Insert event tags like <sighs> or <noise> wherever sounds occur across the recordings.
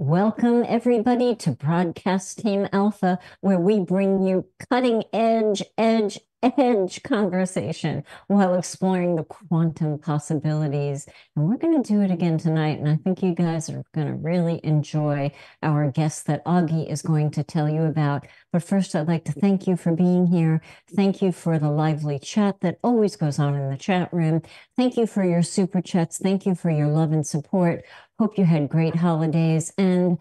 Welcome, everybody, to Broadcast Team Alpha, where we bring you cutting edge, edge, edge conversation while exploring the quantum possibilities. And we're going to do it again tonight. And I think you guys are going to really enjoy our guest that Augie is going to tell you about. But first, I'd like to thank you for being here. Thank you for the lively chat that always goes on in the chat room. Thank you for your super chats. Thank you for your love and support. Hope you had great holidays. And,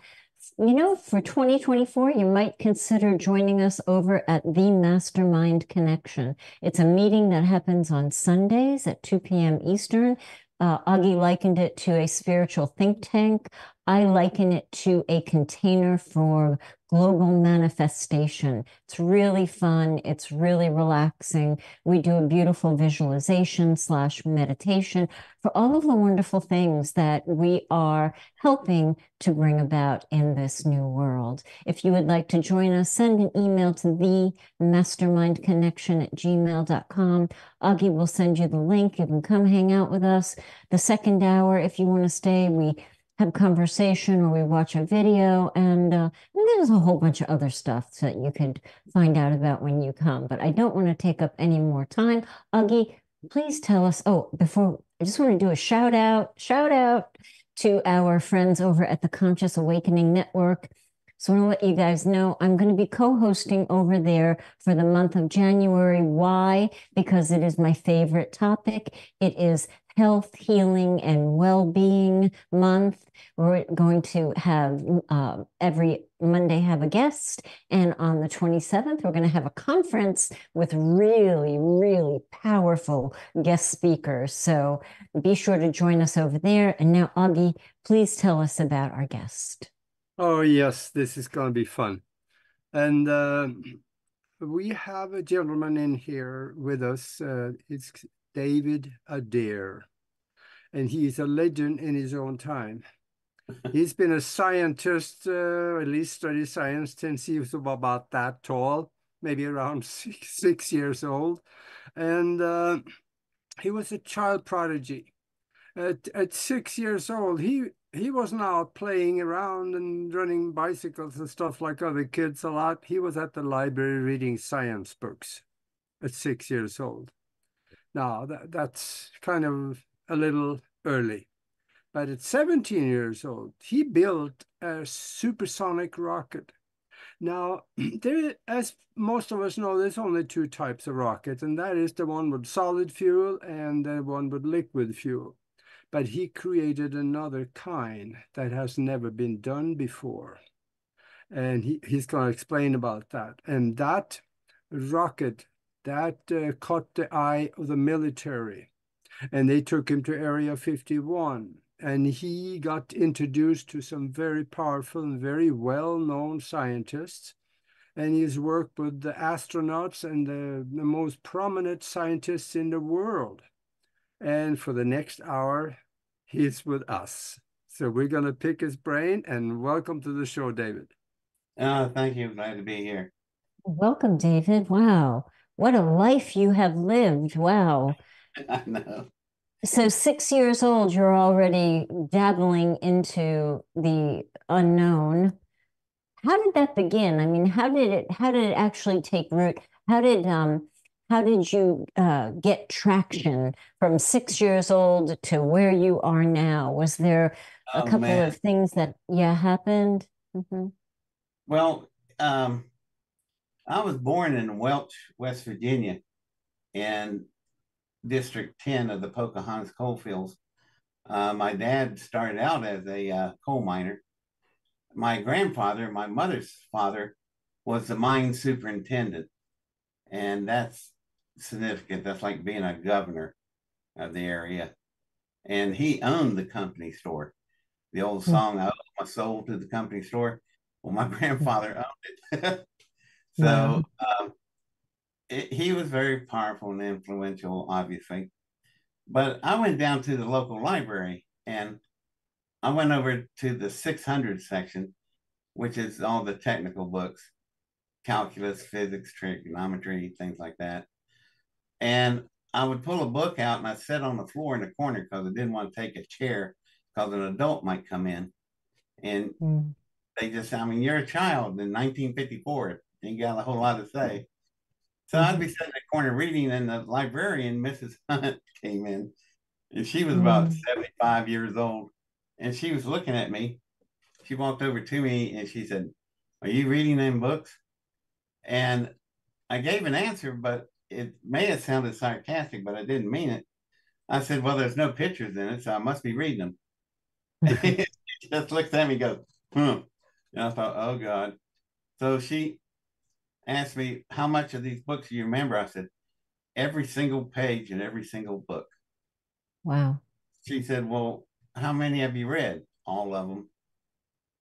you know, for 2024, you might consider joining us over at the Mastermind Connection. It's a meeting that happens on Sundays at 2 p.m. Eastern. Uh, Augie likened it to a spiritual think tank. I liken it to a container for global manifestation. It's really fun. It's really relaxing. We do a beautiful visualization slash meditation for all of the wonderful things that we are helping to bring about in this new world. If you would like to join us, send an email to the mastermind connection at gmail.com. Augie will send you the link. You can come hang out with us. The second hour, if you want to stay, we have conversation or we watch a video and, uh, and there's a whole bunch of other stuff that you could find out about when you come but i don't want to take up any more time. Augie, please tell us oh before i just want to do a shout out shout out to our friends over at the conscious awakening network so I want to let you guys know I'm going to be co-hosting over there for the month of January. Why? Because it is my favorite topic. It is health, healing, and well-being month. We're going to have uh, every Monday have a guest, and on the 27th, we're going to have a conference with really, really powerful guest speakers. So be sure to join us over there. And now, Augie, please tell us about our guest. Oh, yes, this is going to be fun. And uh, we have a gentleman in here with us. Uh, it's David Adair, and he's a legend in his own time. he's been a scientist, uh, at least studied science since he was about that tall, maybe around <laughs> six, six years old. And uh, he was a child prodigy. At, at six years old, he he wasn't out playing around and running bicycles and stuff like other kids a lot. He was at the library reading science books at six years old. Now, that, that's kind of a little early. But at 17 years old, he built a supersonic rocket. Now, <clears throat> there, as most of us know, there's only two types of rockets, and that is the one with solid fuel and the one with liquid fuel but he created another kind that has never been done before. And he, he's going to explain about that. And that rocket, that uh, caught the eye of the military. And they took him to Area 51. And he got introduced to some very powerful and very well known scientists. And he's worked with the astronauts and the, the most prominent scientists in the world. And for the next hour, he's with us. So we're going to pick his brain and welcome to the show, David. Oh, thank you. Glad to be here. Welcome, David. Wow. What a life you have lived. Wow. <laughs> I know. So, six years old, you're already dabbling into the unknown. How did that begin? I mean, how did it how did it actually take root? How did um how did you uh, get traction from six years old to where you are now? Was there a oh, couple man. of things that yeah happened? Mm-hmm. Well, um, I was born in Welch, West Virginia, in District 10 of the Pocahontas coalfields. Uh, my dad started out as a uh, coal miner. My grandfather, my mother's father, was the mine superintendent. And that's significant. That's like being a governor of the area. And he owned the company store. The old hmm. song, I owe my soul to the company store. Well, my <laughs> grandfather owned it. <laughs> so um, it, he was very powerful and influential, obviously. But I went down to the local library and I went over to the 600 section, which is all the technical books calculus, physics, trigonometry, things like that. And I would pull a book out and I'd sit on the floor in the corner because I didn't want to take a chair because an adult might come in. And Mm. they just, I mean, you're a child in 1954. You got a whole lot to say. So I'd be sitting in the corner reading, and the librarian, Mrs. <laughs> Hunt, came in, and she was about Mm. 75 years old. And she was looking at me. She walked over to me and she said, Are you reading them books? And I gave an answer, but it may have sounded sarcastic, but I didn't mean it. I said, Well, there's no pictures in it, so I must be reading them. <laughs> she just looks at me and goes, Hmm. And I thought, Oh God. So she asked me, How much of these books do you remember? I said, Every single page in every single book. Wow. She said, Well, how many have you read? All of them.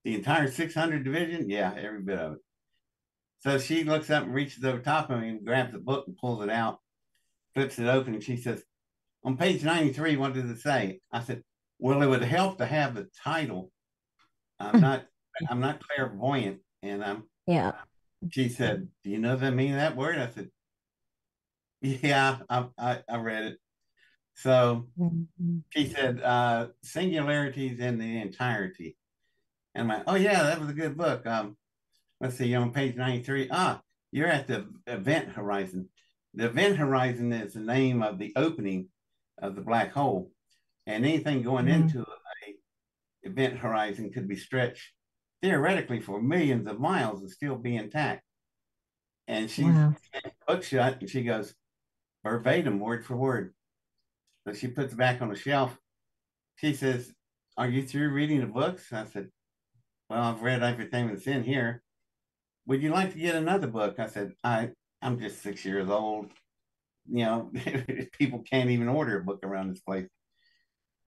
The entire 600 division? Yeah, every bit of it. So she looks up and reaches over top of me and grabs the book and pulls it out, flips it open, and she says, On page 93, what does it say? I said, Well, it would help to have the title. I'm not I'm not clairvoyant. And I'm Yeah. she said, Do you know the meaning of that word? I said, Yeah, I I, I read it. So Mhm. she said, uh, singularities in the entirety. And I'm like, oh yeah, that was a good book. Um, let's see, on page 93. Ah, you're at the event horizon. The event horizon is the name of the opening of the black hole. And anything going Mhm. into a event horizon could be stretched theoretically for millions of miles and still be intact. And she Wow. book shut and she goes verbatim, word for word. So she puts it back on the shelf. She says, Are you through reading the books? I said, Well, I've read everything that's in here. Would you like to get another book? I said, I, I'm just six years old. You know, <laughs> people can't even order a book around this place.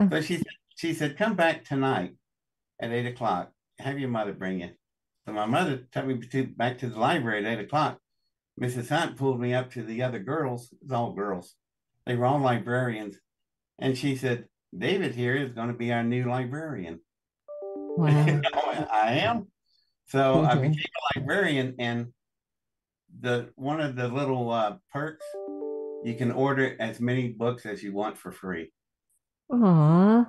Hmm. So she said, she said, Come back tonight at eight o'clock. Have your mother bring you. So my mother took me to, back to the library at eight o'clock. Mrs. Hunt pulled me up to the other girls. It's all girls. They were all librarians. And she said, David here is going to be our new librarian. <laughs> Wow. I am. So I Mhm. became a librarian, and the one of the little uh, perks, you can order as many books as you want for free. Aw,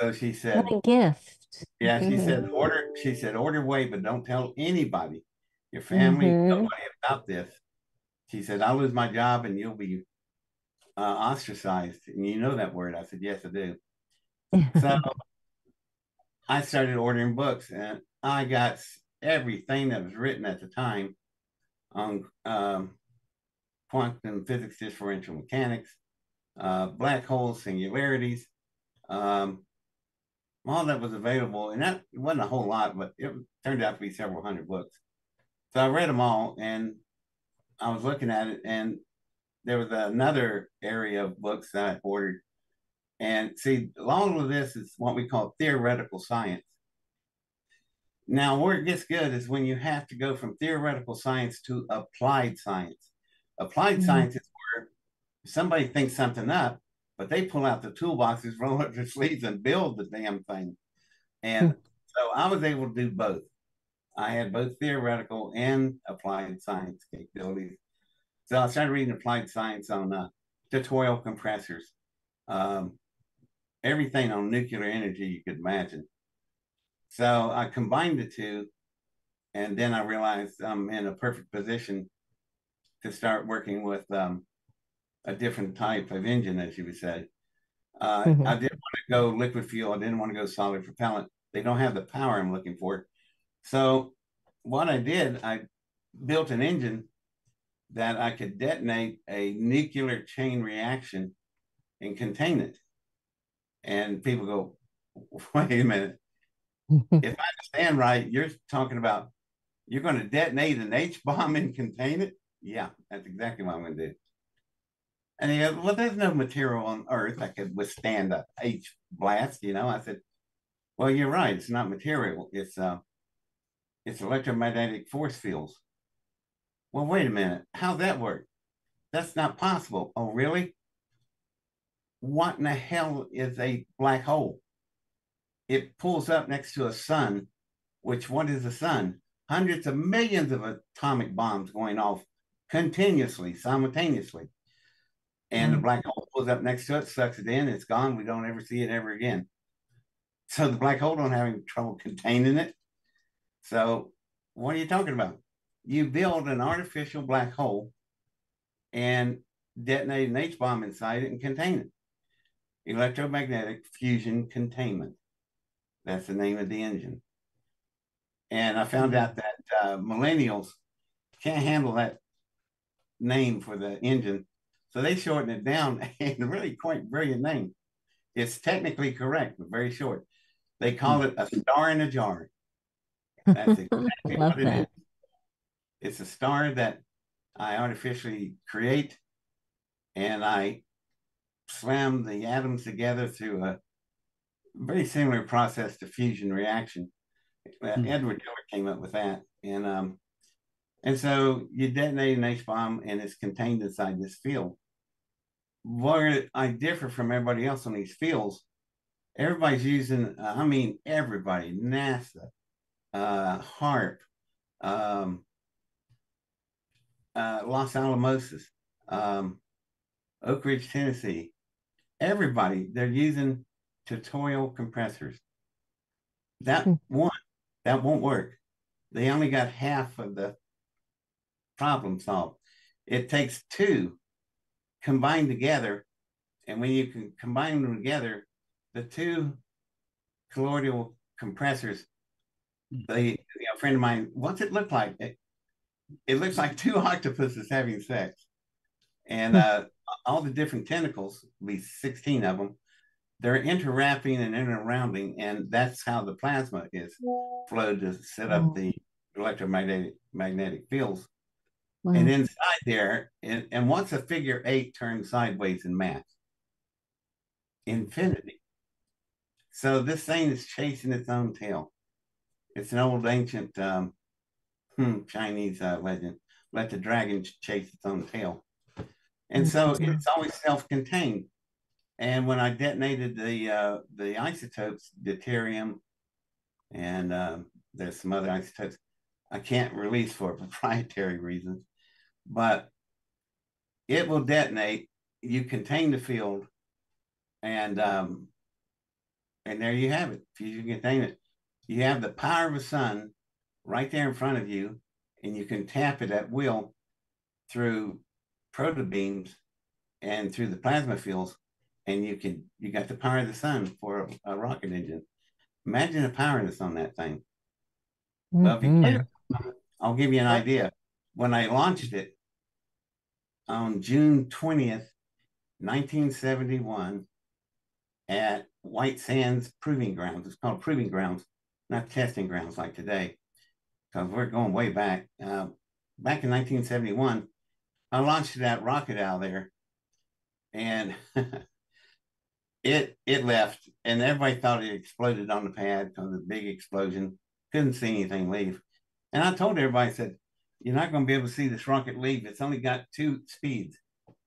So she said, what a gift. Yeah, she Mhm. said order. She said order away, but don't tell anybody, your family, Mhm. nobody about this. She said I'll lose my job and you'll be uh, ostracized. And you know that word? I said yes, I do. <laughs> So I started ordering books, and I got everything that was written at the time on um, quantum physics, differential mechanics, uh, black holes, singularities. Um, all that was available, and that wasn't a whole lot, but it turned out to be several hundred books. So I read them all, and I was looking at it, and there was another area of books that I ordered. And see, along with this is what we call theoretical science. Now, where it gets good is when you have to go from theoretical science to applied science. Applied Mhm. science is where somebody thinks something up, but they pull out the toolboxes, <laughs> roll up their sleeves, and build the damn thing. And so I was able to do both. I had both theoretical and applied science capabilities. So I started reading applied science on uh, toroidal compressors, um, everything on nuclear energy you could imagine. So I combined the two, and then I realized I'm in a perfect position to start working with um, a different type of engine, as you would say. Uh, Mhm. I didn't want to go liquid fuel. I didn't want to go solid propellant. They don't have the power I'm looking for. So what I did, I built an engine that I could detonate a nuclear chain reaction and contain it. And people go, <laughs> wait a minute. <laughs> If I understand right, you're talking about you're going to detonate an H bomb and contain it? Yeah, that's exactly what I'm going to do. And he goes, Well, there's no material on Earth that could withstand a H blast, you know. I said, Well, you're right, it's not material, it's uh it's electromagnetic force fields. Well, wait a minute, how's that work? That's not possible. Oh, really? What in the hell is a black hole? It pulls up next to a sun, which what is a sun? Hundreds of millions of atomic bombs going off continuously, simultaneously. And the Mm. black hole pulls up next to it, sucks it in, it's gone. We don't ever see it ever again. so the black hole don't have any trouble containing it. So what are you talking about? You build an artificial black hole and detonate an H bomb inside it and contain it. Electromagnetic fusion containment. That's the name of the engine. And I found out that uh, millennials can't handle that name for the engine. So they shorten it down <laughs> and really quite brilliant name. It's technically correct, but very short. They call it a star in a jar. That's <laughs> exactly what it that. is. It's a star that I artificially create and I slam the atoms together through a very similar process to fusion reaction. Hmm. Edward Teller came up with that. And um, and so you detonate an H bomb and it's contained inside this field. Where I differ from everybody else on these fields, everybody's using, uh, I mean, everybody, NASA, uh, HAARP, um, uh, Los Alamos, um, Oak Ridge, Tennessee, everybody, they're using toroidal compressors. That hmm. one, that won't work. They only got half of the problem solved. It takes two combined together, and when you can combine them together, the two toroidal compressors, the you know, friend of mine, what's it look like? It, it looks like two <laughs> octopuses having sex. And uh, all the different tentacles, least 16 of them, they're interwrapping and interrounding, and that's how the plasma is flowed to set up the electromagnetic magnetic fields. Wow. And inside there, and, and once a figure eight turns sideways in math, infinity. So this thing is chasing its own tail. It's an old ancient um, hmm, Chinese uh, legend. Let the dragon chase its own tail. And so it's always self-contained. And when I detonated the uh, the isotopes, deuterium, and uh, there's some other isotopes, I can't release for <laughs> proprietary reasons but it will detonate. You contain the field, and um, and there you have it. Fusion containment. You have the power of the sun right there in front of you, and you can tap it at will through protobeams and through the plasma fields, and you can you got the power of the sun for a, a rocket engine. Imagine the power that's on that thing. Mm-hmm. Well, if you can, I'll give you an idea when I launched it on June 20th, 1971, at White Sands Proving Grounds. It's called Proving Grounds, not testing grounds like today, because we're going way back. Uh, back in 1971, I launched that rocket out there, and <laughs> it it left, and everybody thought it exploded on the pad because of the big explosion. Couldn't see anything leave. And I told everybody, I said, you're not going to be able to see this rocket leave. It's only got two speeds,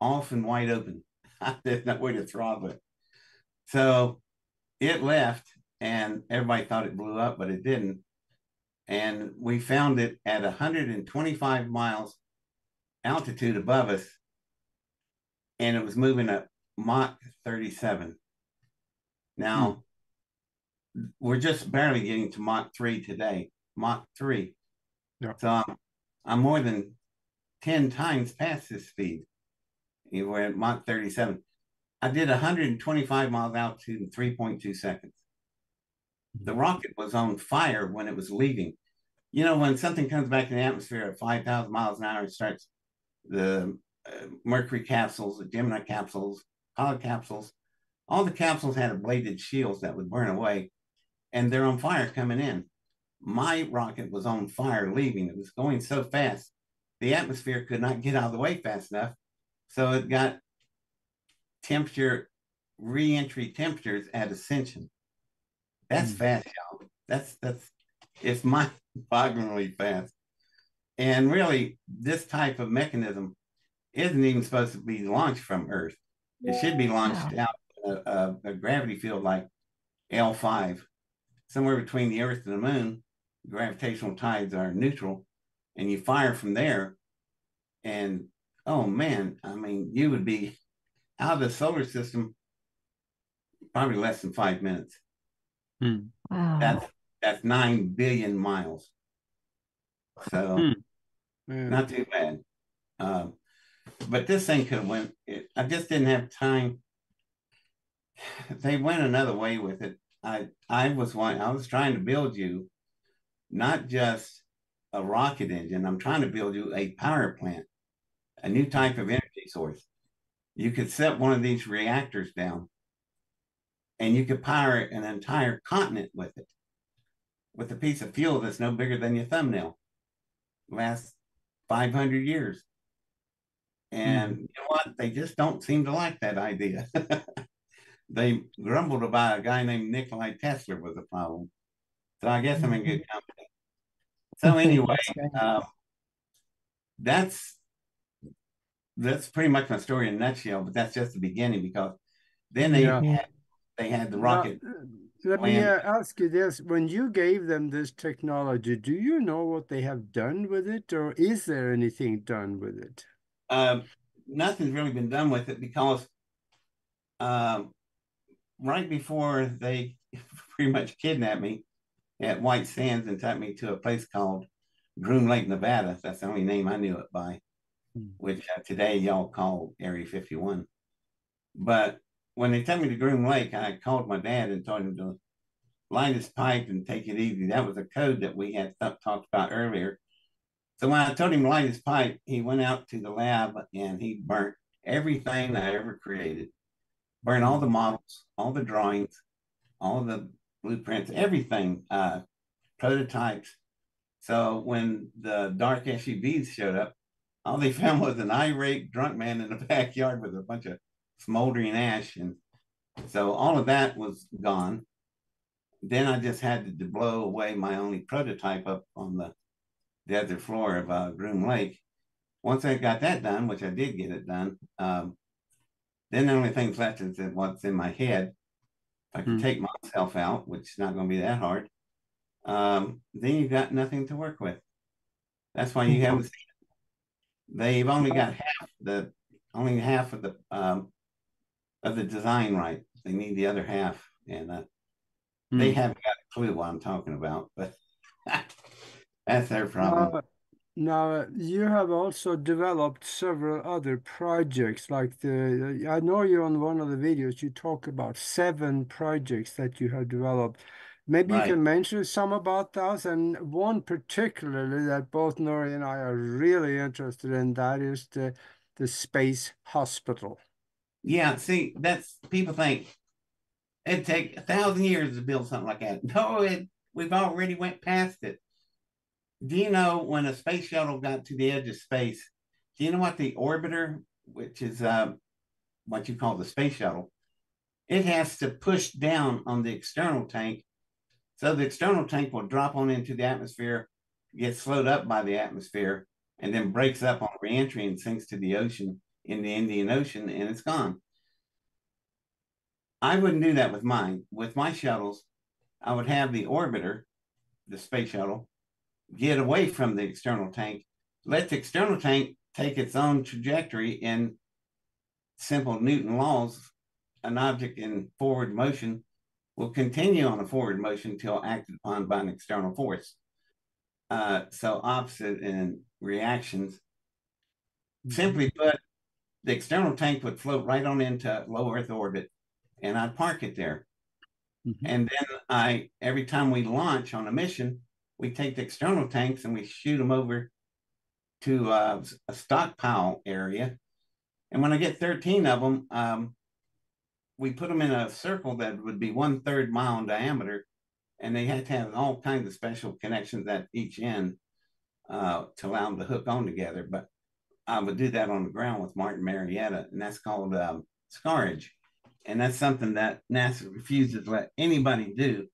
off and wide open. <laughs> There's no way to throttle it. So it left, and everybody thought it blew up, but it didn't. And we found it at 125 miles altitude above us, and it was moving at Mach 37. Now, hmm. we're just barely getting to Mach 3 today, Mach 3. Yeah. So I'm more than 10 times past this speed. We're at Mach 37. I did 125 miles altitude in 3.2 seconds. The rocket was on fire when it was leaving. You know, when something comes back in the atmosphere at 5,000 miles an hour, it starts the uh, Mercury capsules, the Gemini capsules, Apollo capsules, all the capsules had ablated shields that would burn away, and they're on fire coming in my rocket was on fire leaving. It was going so fast, the atmosphere could not get out of the way fast enough. So it got temperature, re-entry temperatures at ascension. That's mm. fast, y'all. That's that's it's <laughs> mind-bogglingly fast. And really, this type of mechanism isn't even supposed to be launched from Earth. It should be launched wow. out a, a, a gravity field like L5, somewhere between the Earth and the Moon, gravitational tides are neutral and you fire from there and oh man i mean you would be <laughs> out of the solar system probably less than five minutes Hmm. Wow. That's that's nine billion miles. So Hmm. Not too bad. Um, but this thing could have went. It, I just didn't have time. They went another way with it. I I was one. I was trying to build you, not just a rocket engine. I'm trying to build you a power plant, a new type of energy source. You could set one of these reactors down, and you could power an entire continent with it, with a piece of fuel that's no bigger than your thumbnail. Last 500 years. And hmm. you know what? They just don't seem to like that idea. <laughs> they grumbled about a guy named Nikolai Tesla was a problem. So I guess I'm in good company. So <laughs> anyway, um, that's that's pretty much my story in a nutshell. But that's just the beginning because then they Yeah. had, they had the Now, rocket. let me uh, ask you this. When you gave them this technology, do you know what they have done with it, or is there anything done with it? Um, nothing's really been done with it because um, right before they <laughs> pretty much kidnapped me at White Sands and took me to a place called Groom Lake, Nevada. That's the only name I knew it by, Hmm. which uh, today y'all call Area 51. But when they took me to Groom Lake, I called my dad and told him to light his pipe and take it easy. That was a code that we had talked about earlier. So when I told him to light his pipe, he went out to the lab and he burnt everything I ever created. Burned all the models, all the drawings, all the blueprints, everything, uh, prototypes. So when the dark SUVs showed up, all they <laughs> found was an irate drunk man in the <laughs> backyard with a bunch of smoldering ash. And so all of that was gone. Then I just had to blow away my only prototype up on the desert floor of uh, Groom Lake. Once I got that done, which I did get it done, um, then the only things left is that what's in my head. If I can Hmm. take myself out, which is not going to be that hard, um, then you've got nothing to work with. That's why you haven't seen. <laughs> They've only got half the only half of the um, of the design right. They need the other half, and uh, they Hmm. haven't got a clue what I'm talking about. But <laughs> that's their problem. Now, you have also developed several other projects, like the, I know you're on one of the videos, you talk about seven projects that you have developed. Maybe you Right. can mention some about those, and one particularly that both Nori and I are really interested in, that is the the space hospital. Yeah, see, that's people think it'd take a thousand years to build something like that. No, it we've already went past it. Do you know when a space shuttle got to the edge of space? Do you know what the orbiter, which is uh, what you call the space shuttle, it has to push down on the external tank, so the external tank will drop on into the atmosphere, get slowed up by the atmosphere, and then breaks up on reentry and sinks to the ocean in the Indian Ocean, and it's gone. I wouldn't do that with mine. With my shuttles, I would have the orbiter, the space shuttle, get away from the external tank, let the external tank take its own trajectory in simple Newton laws. An object in forward motion will continue on a forward motion until acted upon by an external force. Uh, so opposite in reactions. Simply put, the external tank would float right on into low Earth orbit, and I'd park it there. Mhm. And then I, every time we launch on a mission, we take the external tanks and we shoot them over to uh, a stockpile area. And when I get 13 of them, um, we put them in a circle that would be one third mile in diameter. And they had to have all kinds of special connections at each end uh, to allow them to hook on together. But I would do that on the ground with Martin Marietta, and that's called um, scarage. And that's something that NASA refuses to let anybody do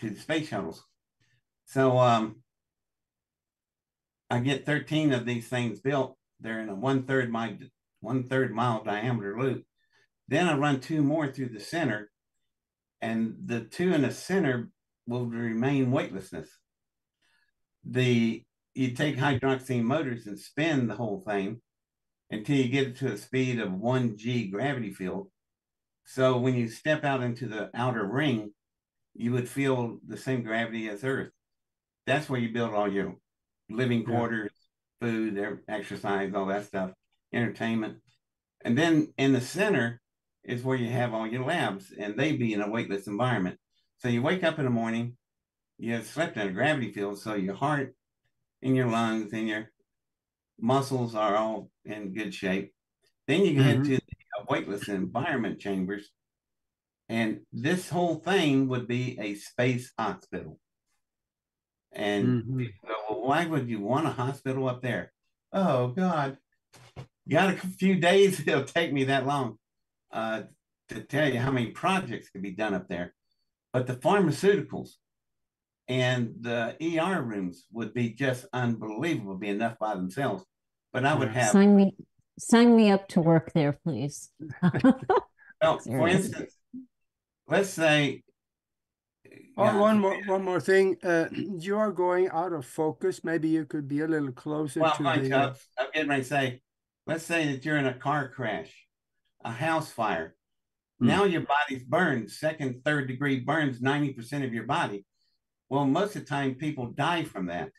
to the space shuttles. So um, I get 13 of these things built. They're in a one third mile, one third mile diameter loop. Then I run two more through the center, and the two in the center will remain weightlessness. The you take hydrazine motors and spin the whole thing until you get it to a speed of one G gravity field. So when you step out into the outer ring, you would feel the same gravity as Earth. That's where you build all your living quarters, yeah. food, exercise, all that stuff, entertainment. And then in the center is where you have all your labs, and they be in a weightless environment. So you wake up in the morning, you have slept in a gravity field, so your heart and your lungs and your muscles are all in good shape. Then you get mm-hmm. to the weightless environment chambers, and this whole thing would be a space hospital. And mm-hmm. well, why would you want a hospital up there? Oh God, you got a few days. <laughs> It'll take me that long uh, to tell you how many projects could be done up there. But the pharmaceuticals and the ER rooms would be just unbelievable, be enough by themselves. But I would have sign me sign me up to work there, please. <laughs> well, for instance, let's say Oh, yeah. one more, one more thing. Uh, <clears throat> you are going out of focus. Maybe you could be a little closer well, to Mike, the. Uh... I'm getting ready to say, let's say that you're in a car crash, a house fire. Mm. Now your body's burned, second, third degree burns 90% of your body. Well, most of the time people die from that.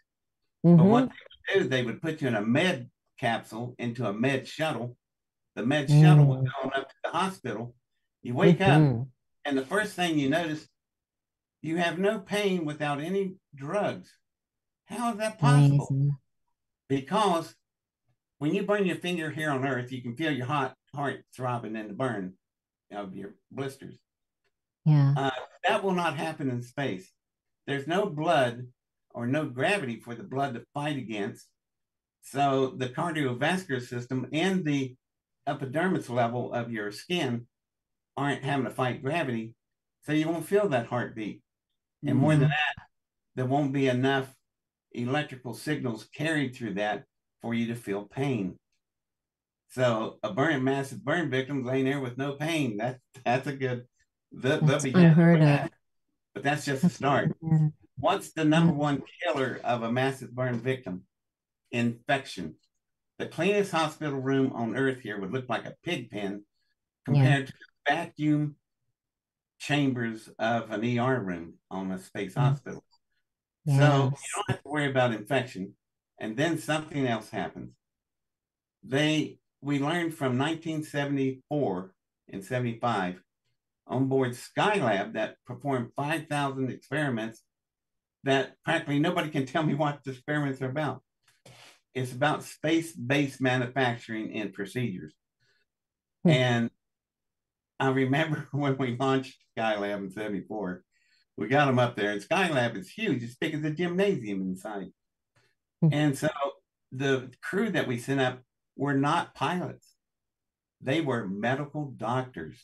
Mm-hmm. But what they would do, they would put you in a med capsule into a med shuttle. The med mm. shuttle would mm. go up to the hospital. You wake mm-hmm. up, and the first thing you notice, you have no pain without any drugs. How is that possible? Amazing. Because when you burn your finger here on earth, you can feel your hot heart throbbing in the burn of your blisters. Yeah. Uh, that will not happen in space. There's no blood or no gravity for the blood to fight against. So the cardiovascular system and the epidermis level of your skin aren't having to fight gravity. So you won't feel that heartbeat. And mm-hmm. more than mm-hmm. that, there won't be enough electrical signals carried through that for you to feel pain. So a burn, massive burn victim laying there with no pain. That's that's a good. They'll, they'll be unheard of. That. But that's just a start. What's the number one killer of a massive burn victim? Infection. The cleanest hospital room on earth here would look like a pig pen compared yeah. to the vacuum chambers of an ER room on a space mm. hospital. Yes. So you don't have to worry about infection. And then something else happens. They we learned from 1974 and 75 on board Skylab that performed 5,000 experiments that practically nobody can tell me what the experiments are about. It's about space-based manufacturing and procedures. Hmm. And I remember <laughs> when we launched Skylab in 74, we got them up there, and Skylab is huge. It's big as a gymnasium inside. Hmm. and so the crew that we sent up were not pilots. They were medical doctors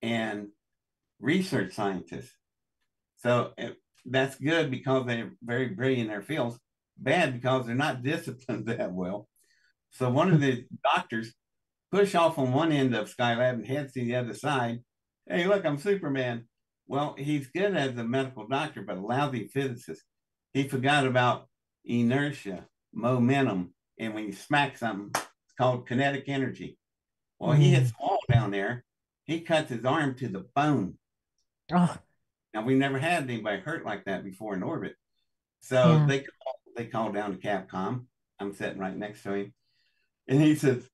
and research scientists. So it, that's good because they're very brilliant in their fields. Bad because they're not <laughs> disciplined that well. So one of the doctors push off on one end of Skylab and heads to the other side. Hey, look, I'm Superman. Well, he's good as a medical doctor, but a lousy physicist. He forgot about inertia, momentum, and when you smack something, it's called kinetic energy. Well, mm. he hits a wall down there. He cuts his arm to the bone. Oh. Now we never had anybody hurt like that before in orbit. So yeah. they call, they called down to Capcom. I'm sitting right next to him, and he says,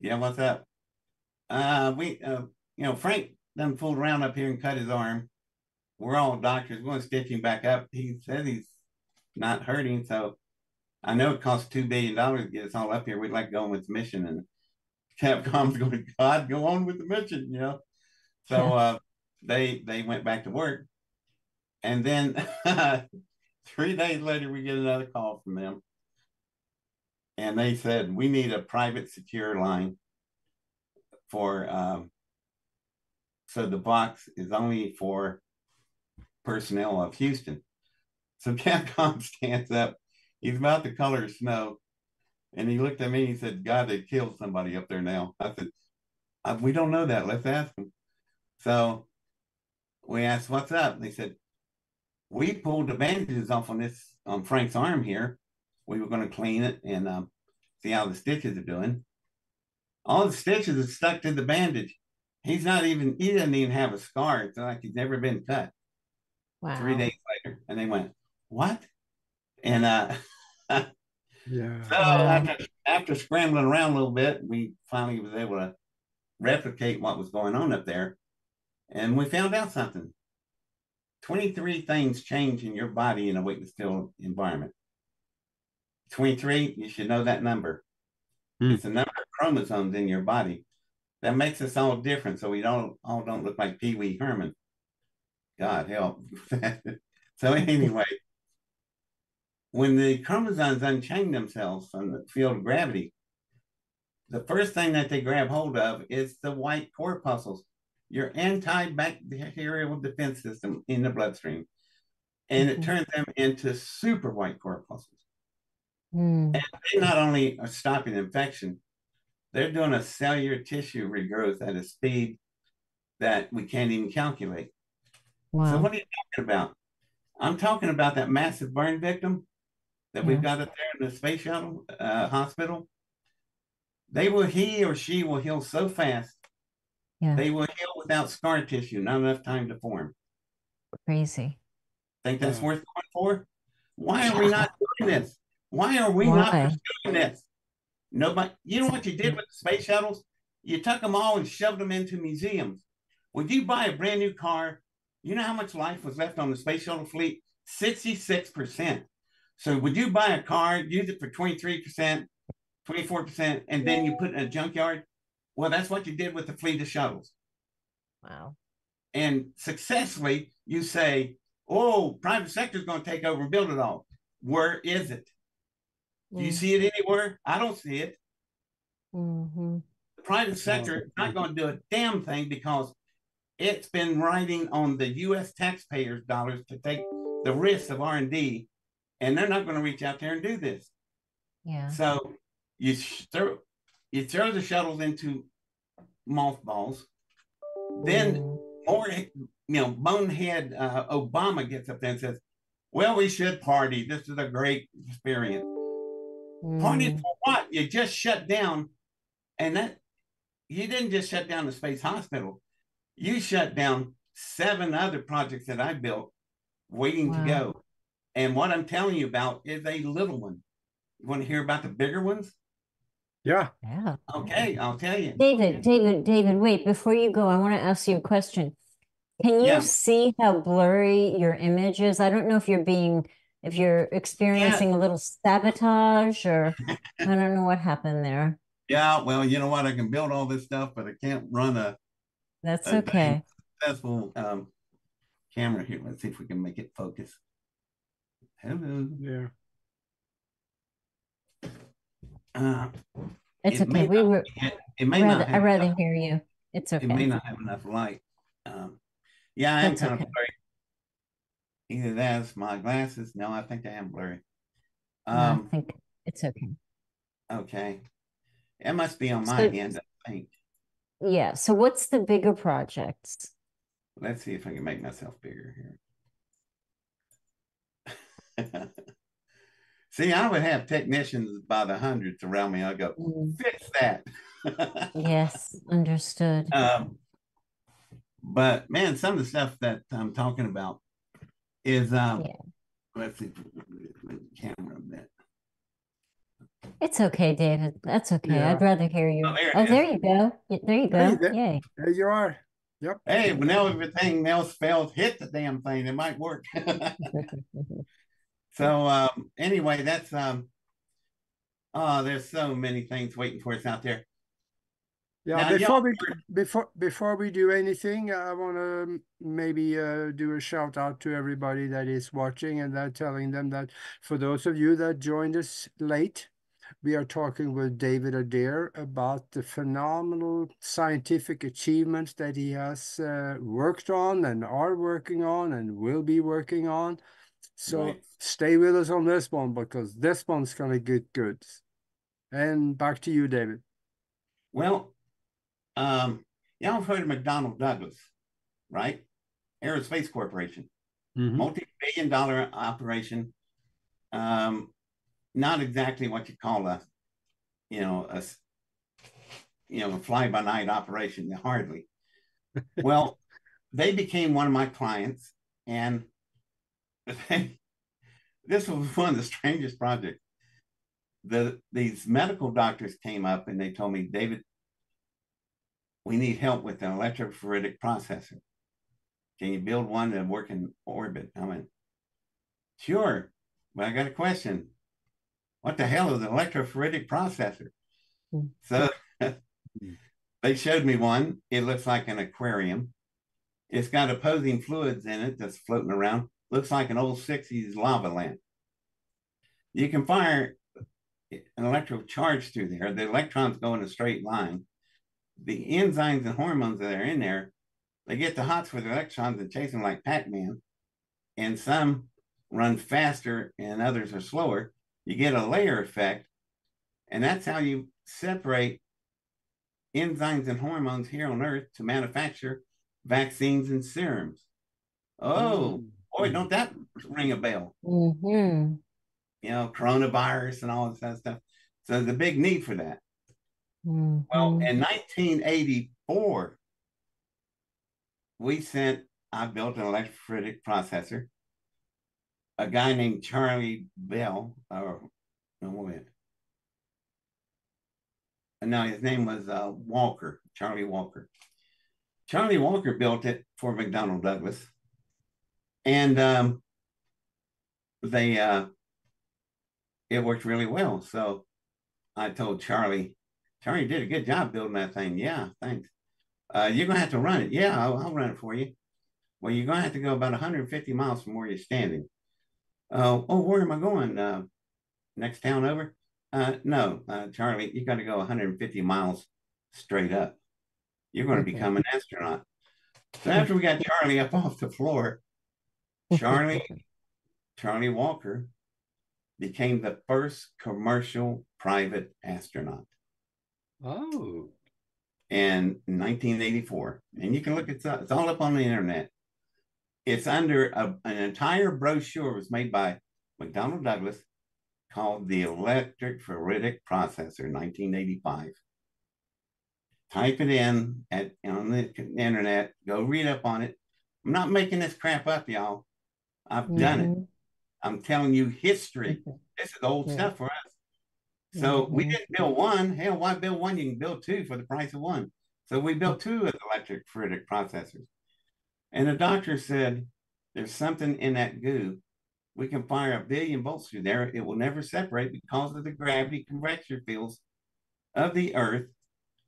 "Yeah, what's up? Uh, we, uh, you know, Frank done fooled around up here and cut his arm. We're all doctors. We're going to stitch him back up. He says he's not hurting, so I know it costs two billion dollars to get us all up here. We'd like to go on with the mission, and Capcom's going, to God, go on with the mission, you know. So <laughs> uh, they they went back to work, and then <laughs> three days later, we get another call from them, and they said we need a private secure line for. Um, so the box is only for personnel of Houston. So <laughs> Capcom stands up he's about the color of snow. And he looked at me and he said, God, they killed somebody up there now. I said, uh, we don't know that. Let's ask them. So we asked, what's up? They said, we pulled the bandages off on this, on Frank's arm here. We were going to clean it and um, see how the stitches are doing. All the stitches are stuck to the bandage. He's not even, he doesn't even have a scar. It's like he's never been cut. Wow. three days later, and they went, "What?" And uh, <laughs> Yeah. so Wow. after after scrambling around a little bit, we finally was able to replicate what was going on up there, and we found out something. Twenty three things change in your body in a weightless field environment. Twenty three, you should know that number. Hmm. It's the number of chromosomes in your body that makes us all different, so we don't all don't look like Pee Wee Herman. God help. <laughs> so anyway, when the chromosomes unchain themselves from the field of gravity, the first thing that they grab hold of is the white corpuscles, your antibacterial defense system in the bloodstream. And it Mhm. turns them into super white corpuscles. Hmm. They not only are stopping infection, they're doing a cellular tissue regrowth at a speed that we can't even calculate. Wow. So what are you talking about? I'm talking about that massive burn victim that we've got up there in the space shuttle uh, hospital. They will, he or she will heal so fast. Yeah. They will heal without scar tissue, not enough time to form. Crazy. Think that's Yeah. worth going for? Why are we not <laughs> doing this? Why are we not Why? pursuing this? Nobody, you know what you did with the space shuttles? You took them all and shoved them into museums. Would you buy a brand new car? You know how much life was left on the space shuttle fleet? 66%. So would you buy a car, use it for 23%, 24%, and then you put it in a junkyard? Well, that's what you did with the fleet of shuttles. Wow. And successfully, you say, oh, private sector is going to take over and build it all. Where is it? Do you see it anywhere? I don't see it. Mm-hmm. The private sector is not going to do a damn thing because it's been riding on the U.S. taxpayers' dollars to take the risks of R and D, and they're not going to reach out there and do this. Yeah. So you throw you throw the shuttles into mothballs, then Mm. more you know bonehead uh, Obama gets up there and says, "Well, we should party. This is a great experience." Party Mm. for what? You just shut down, and that you didn't just shut down the space hospital. You shut down seven other projects that I built, waiting Wow. to go. And what I'm telling you about is a little one. You want to hear about the bigger ones? Yeah. Yeah. Okay, I'll tell you. David, David, David, wait, before you go, I want to ask you a question. Can you Yeah. see how blurry your image is? I don't know if you're being, if you're experiencing a little sabotage or I don't know what happened there. <laughs> Yeah, well, you know what? I can build all this stuff, but I can't run a That's Okay. okay. successful um, camera here. Let's see if we can make it focus. Hello. Yeah. Uh, It's it okay. We not were, it, it may rather, not I have rather enough, hear you. It's okay. it may not have enough light. Um, yeah, I am That's kind of okay. Either that's my glasses. No, I think I am blurry. No, I Um, think it's okay. okay. It must be on my So- end, I think. Yeah. So what's the bigger projects? Let's see if I can make myself bigger here. <laughs> See, I would have technicians by the hundreds around me. I go, Mm, fix that. Yes, understood. <laughs> um, but man, some of the stuff that I'm talking about is um, Yeah. let's see, the camera a bit. It's okay, David. That's okay. Yeah. I'd rather hear you. Oh, there Oh, there you go. There you go. there- Yay. There you are. Yep. Hey, well now everything else fails, hit the damn thing. It might work. <laughs> so um, anyway, that's um, oh, there's so many things waiting for us out there. Yeah, Now, before we before before we do anything, I want to maybe uh, do a shout out to everybody that is watching and that telling them that for those of you that joined us late, we are talking with David Adair about the phenomenal scientific achievements that he has uh, worked on and are working on and will be working on. So Right. stay with us on this one because this one's gonna get good. And back to you, David. Well, um, y'all have heard of McDonnell Douglas, right? Aerospace Corporation. Mhm. multi-billion dollar operation um not exactly what you call a you know a, you know a fly-by-night operation hardly <laughs> well they became one of my clients and <laughs> this was one of the strangest projects. The these medical doctors came up and they told me, David, we need help with an electrophoretic processor. Can you build one that work in orbit? I went, sure, but I got a question. What the hell is an electrophoretic processor? Mm-hmm. So <laughs> they showed me one. It looks like an aquarium. It's got opposing fluids in it that's floating around. Looks like an old 60s lava lamp. You can fire an electrical charge through there. The electrons go in a straight line. The enzymes and hormones that are in there, they get the hots for the electrons and chase them like Pac-Man. And some run faster and others are slower. You get a layer effect. And that's how you separate enzymes and hormones here on Earth to manufacture vaccines and serums. Oh, boy, mm-hmm. don't that ring a bell? Mm-hmm. You know, coronavirus and all this that stuff. So there's a big need for that. Mm-hmm. Well, in 1984, we sent, I built an electrophoretic processor. A guy named Charlie Bell, or no, wait. No, his name was uh, Walker, Charlie Walker. Charlie Walker built it for McDonnell Douglas, and um, they uh, it worked really well. So I told Charlie, Charlie did a good job building that thing. Yeah, thanks. Uh, you're gonna have to run it. Yeah, I'll, I'll, run it for you. Well, you're gonna have to go about 150 miles from where you're standing. Uh, oh, where am I going? Uh, next town over? Uh, no, uh, Charlie, you got to go 150 miles straight up. You're going to become an astronaut. So after we got Charlie up <laughs> off the floor, Charlie, Charlie Walker became the first commercial private astronaut. Oh. In 1984. And you can look, it's, it's all up on the internet. It's under a, an entire brochure was made by McDonnell Douglas called the Electrophoretic Processor, 1985 type it in at on the internet. Go read up on it. I'm not making this crap up, y'all. I've mm-hmm. done it. Mm-hmm. I'm telling you history. This is old yeah. stuff for us. So mm-hmm. we didn't build one. Hell, why build one? You can build two for the price of one. So we built two of the electrophoretic processors. And the doctor said, there's something in that goo. We can fire a billion volts through there. It will never separate because of the gravity convection fields of the earth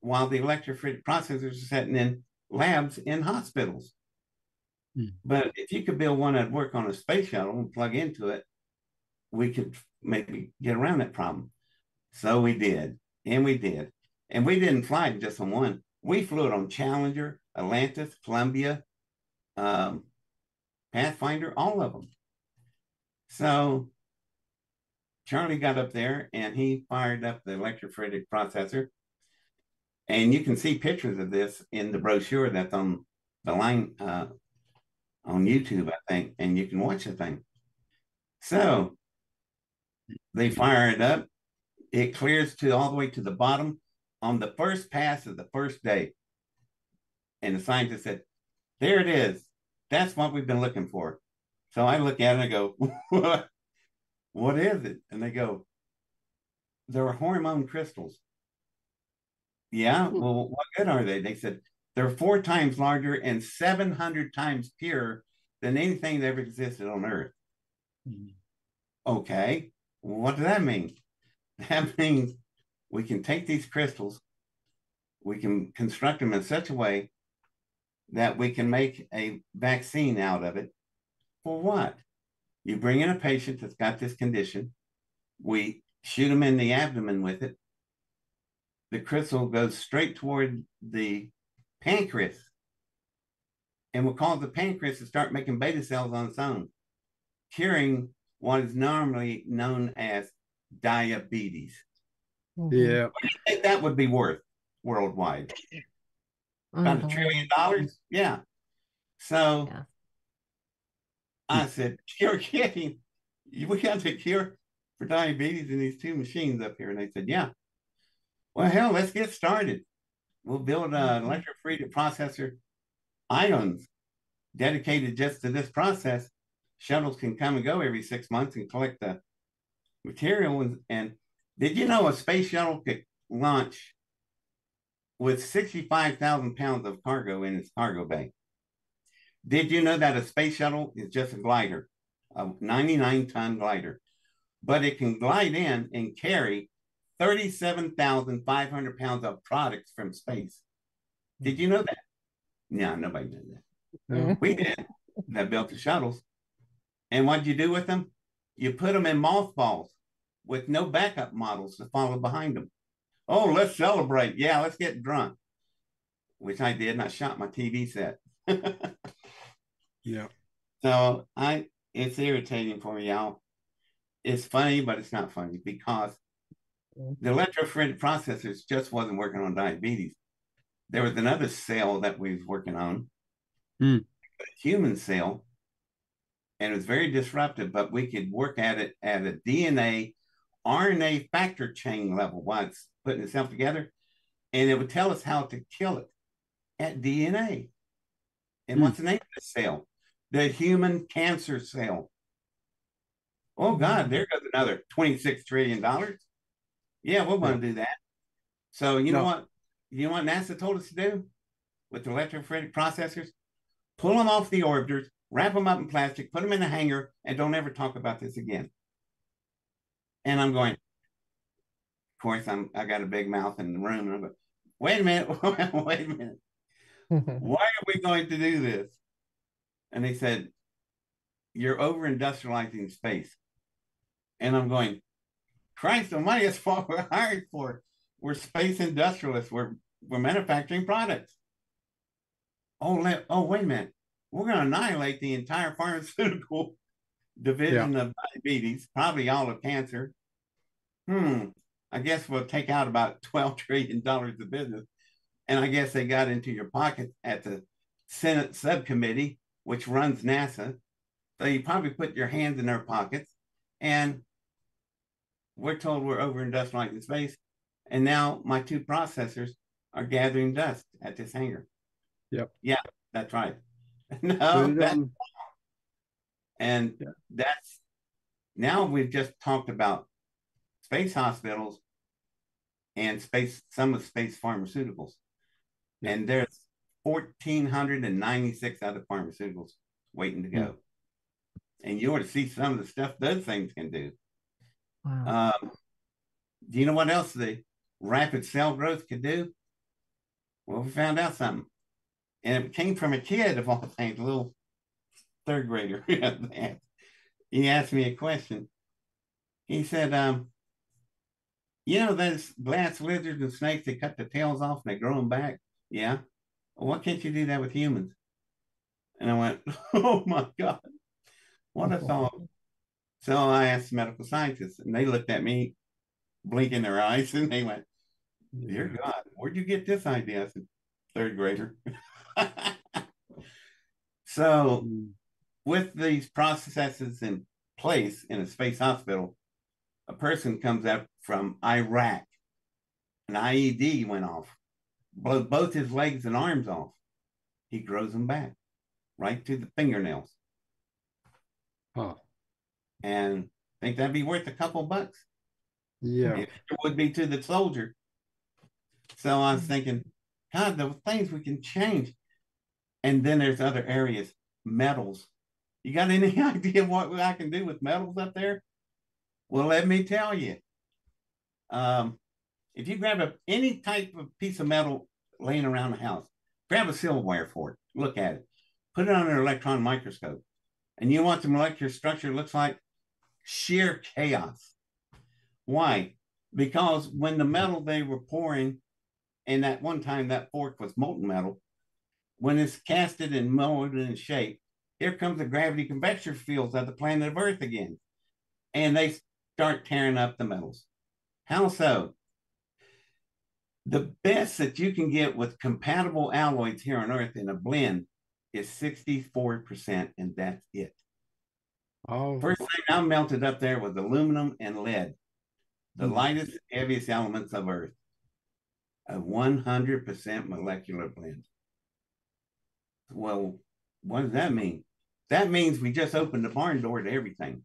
while the electrophoretic processors are sitting in labs in hospitals. Hmm. But if you could build one that'd work on a space shuttle and plug into it, we could maybe get around that problem. So we did, and we did. And we didn't fly just on one. We flew it on Challenger, Atlantis, Columbia, um, Pathfinder, all of them. So Charlie got up there and he fired up the electrophoretic processor and you can see pictures of this in the brochure that's on the line uh, on YouTube, I think, and you can watch the thing. So they fire it up. It clears to all the way to the bottom on the first pass of the first day. And the scientist said, There it is. That's what we've been looking for. So I look at it and I go, What? <laughs> What is it? And they go, There are hormone crystals. Yeah. Hmm. Well, what good are they? They said they're four times larger and 700 times purer than anything that ever existed on Earth. Mm-hmm. Okay. what does that mean? <laughs> That means we can take these crystals, we can construct them in such a way that we can make a vaccine out of it. For what? You bring in a patient that's got this condition, we shoot them in the abdomen with it, the crystal goes straight toward the pancreas and will cause the pancreas to start making beta cells on its own, curing what is normally known as diabetes. Mm-hmm. Yeah. What do you think that would be worth worldwide? About a trillion dollars? Yeah. So yeah. I said, <laughs> You're kidding. We got the cure for diabetes in these two machines up here. And they said, Yeah. Well, hell, let's get started. We'll build an mm-hmm. electrophoretic processor ions dedicated just to this process, shuttles can come and go every six months and collect the material. And, and did you know a space shuttle could launch with 65,000 pounds of cargo in its cargo bay? Did you know that a space shuttle is just a glider, a 99 ton glider, but it can glide in and carry 37,500 pounds of products from space? Did you know that? No, nobody knew that. We did that built the shuttles. And what'd you do with them? You put them in mothballs with no backup models to follow behind them. Oh, let's celebrate. Yeah, let's get drunk. Which I did, and I shot my TV set. <laughs> Yeah. So I it's irritating for me, y'all. It's funny, but it's not funny because mm-hmm. the electrophoretic processors just wasn't working on diabetes. There was another cell that we was working on, hmm. a human cell, and it was very disruptive, but we could work at it at a DNA RNA factor chain level while it's putting itself together, and it would tell us how to kill it at DNA. And Hmm. what's the name of the cell? The human cancer cell. Oh God, there goes another $26 trillion. Yeah, we're going to do that. So you know what? You know what NASA told us to do with the electrophoretic processors? Pull them off the orbiters, wrap them up in plastic, put them in a hangar, and don't ever talk about this again. And I'm going, of course, I'm I got a big mouth in the room, and I'm going, wait a minute, <laughs> wait a minute. <laughs> Why are we going to do this? And they said, You're over industrializing space. And I'm going, Christ almighty, that's what we're hired for. We're space industrialists. We're we're manufacturing products. Oh, let, oh, wait a minute. We're going to annihilate the entire <laughs> pharmaceutical division of diabetes, probably all of cancer. Hmm. I guess we'll take out about <laughs> $12 trillion of business. And I guess they got into your pocket at the Senate subcommittee, which runs NASA. So you probably put your hands in their pockets. And we're told we're over industrializing space. And now my two processors are gathering dust at this hangar. Yep. Yeah, that's right. <laughs> no, that, and Yeah. that's now we've just talked about space hospitals and space some of space pharmaceuticals. Yeah. And there's 1,496 other pharmaceuticals waiting to go. And you ought to see some of the stuff those things can do. Wow. Um, do you know what else the rapid cell growth could do? Well, we found out something. And it came from a kid of all things, a little third grader. <laughs> he asked me a question. He said, um, you know those glass lizards and snakes, they cut the tails off and they grow them back? Yeah. Well, why can't you do that with humans? And I went, <laughs> oh my God, what a thought. So I asked the medical scientists, and they looked at me, blinking their eyes, <laughs> and they went, Dear God, where'd you get this idea? I said, Third grader. So, Mm. with these processes in place in a space hospital, a person comes up from Iraq, an IED went off, blew both his legs and arms off. He grows them back right to the fingernails. Huh. And think that'd be worth a couple bucks. Yeah. It would be to the soldier. So I was thinking, God, the things we can change. And then there's other areas, metals. You got any <laughs> idea what I can do with metals up there? Well, let me tell you. Um, if you grab a, any type of piece of metal laying around the house, grab a silverware for it, look at it, put it under an electron microscope, and you want the molecular structure looks like? Sheer chaos. Why? Because when the metal they were pouring, and that one time that fork was molten metal, when it's casted and molded in shape, here comes the gravity convection fields of the planet of Earth again. And they start tearing up the metals. How so? The best that you can get with compatible alloys here on Earth in a blend is 64%, and that's it. Oh, First thing I melted up there was aluminum and lead, the Hmm. lightest, heaviest elements of Earth. A 100% molecular blend. Well, what does that mean? that means we just opened the barn door to everything.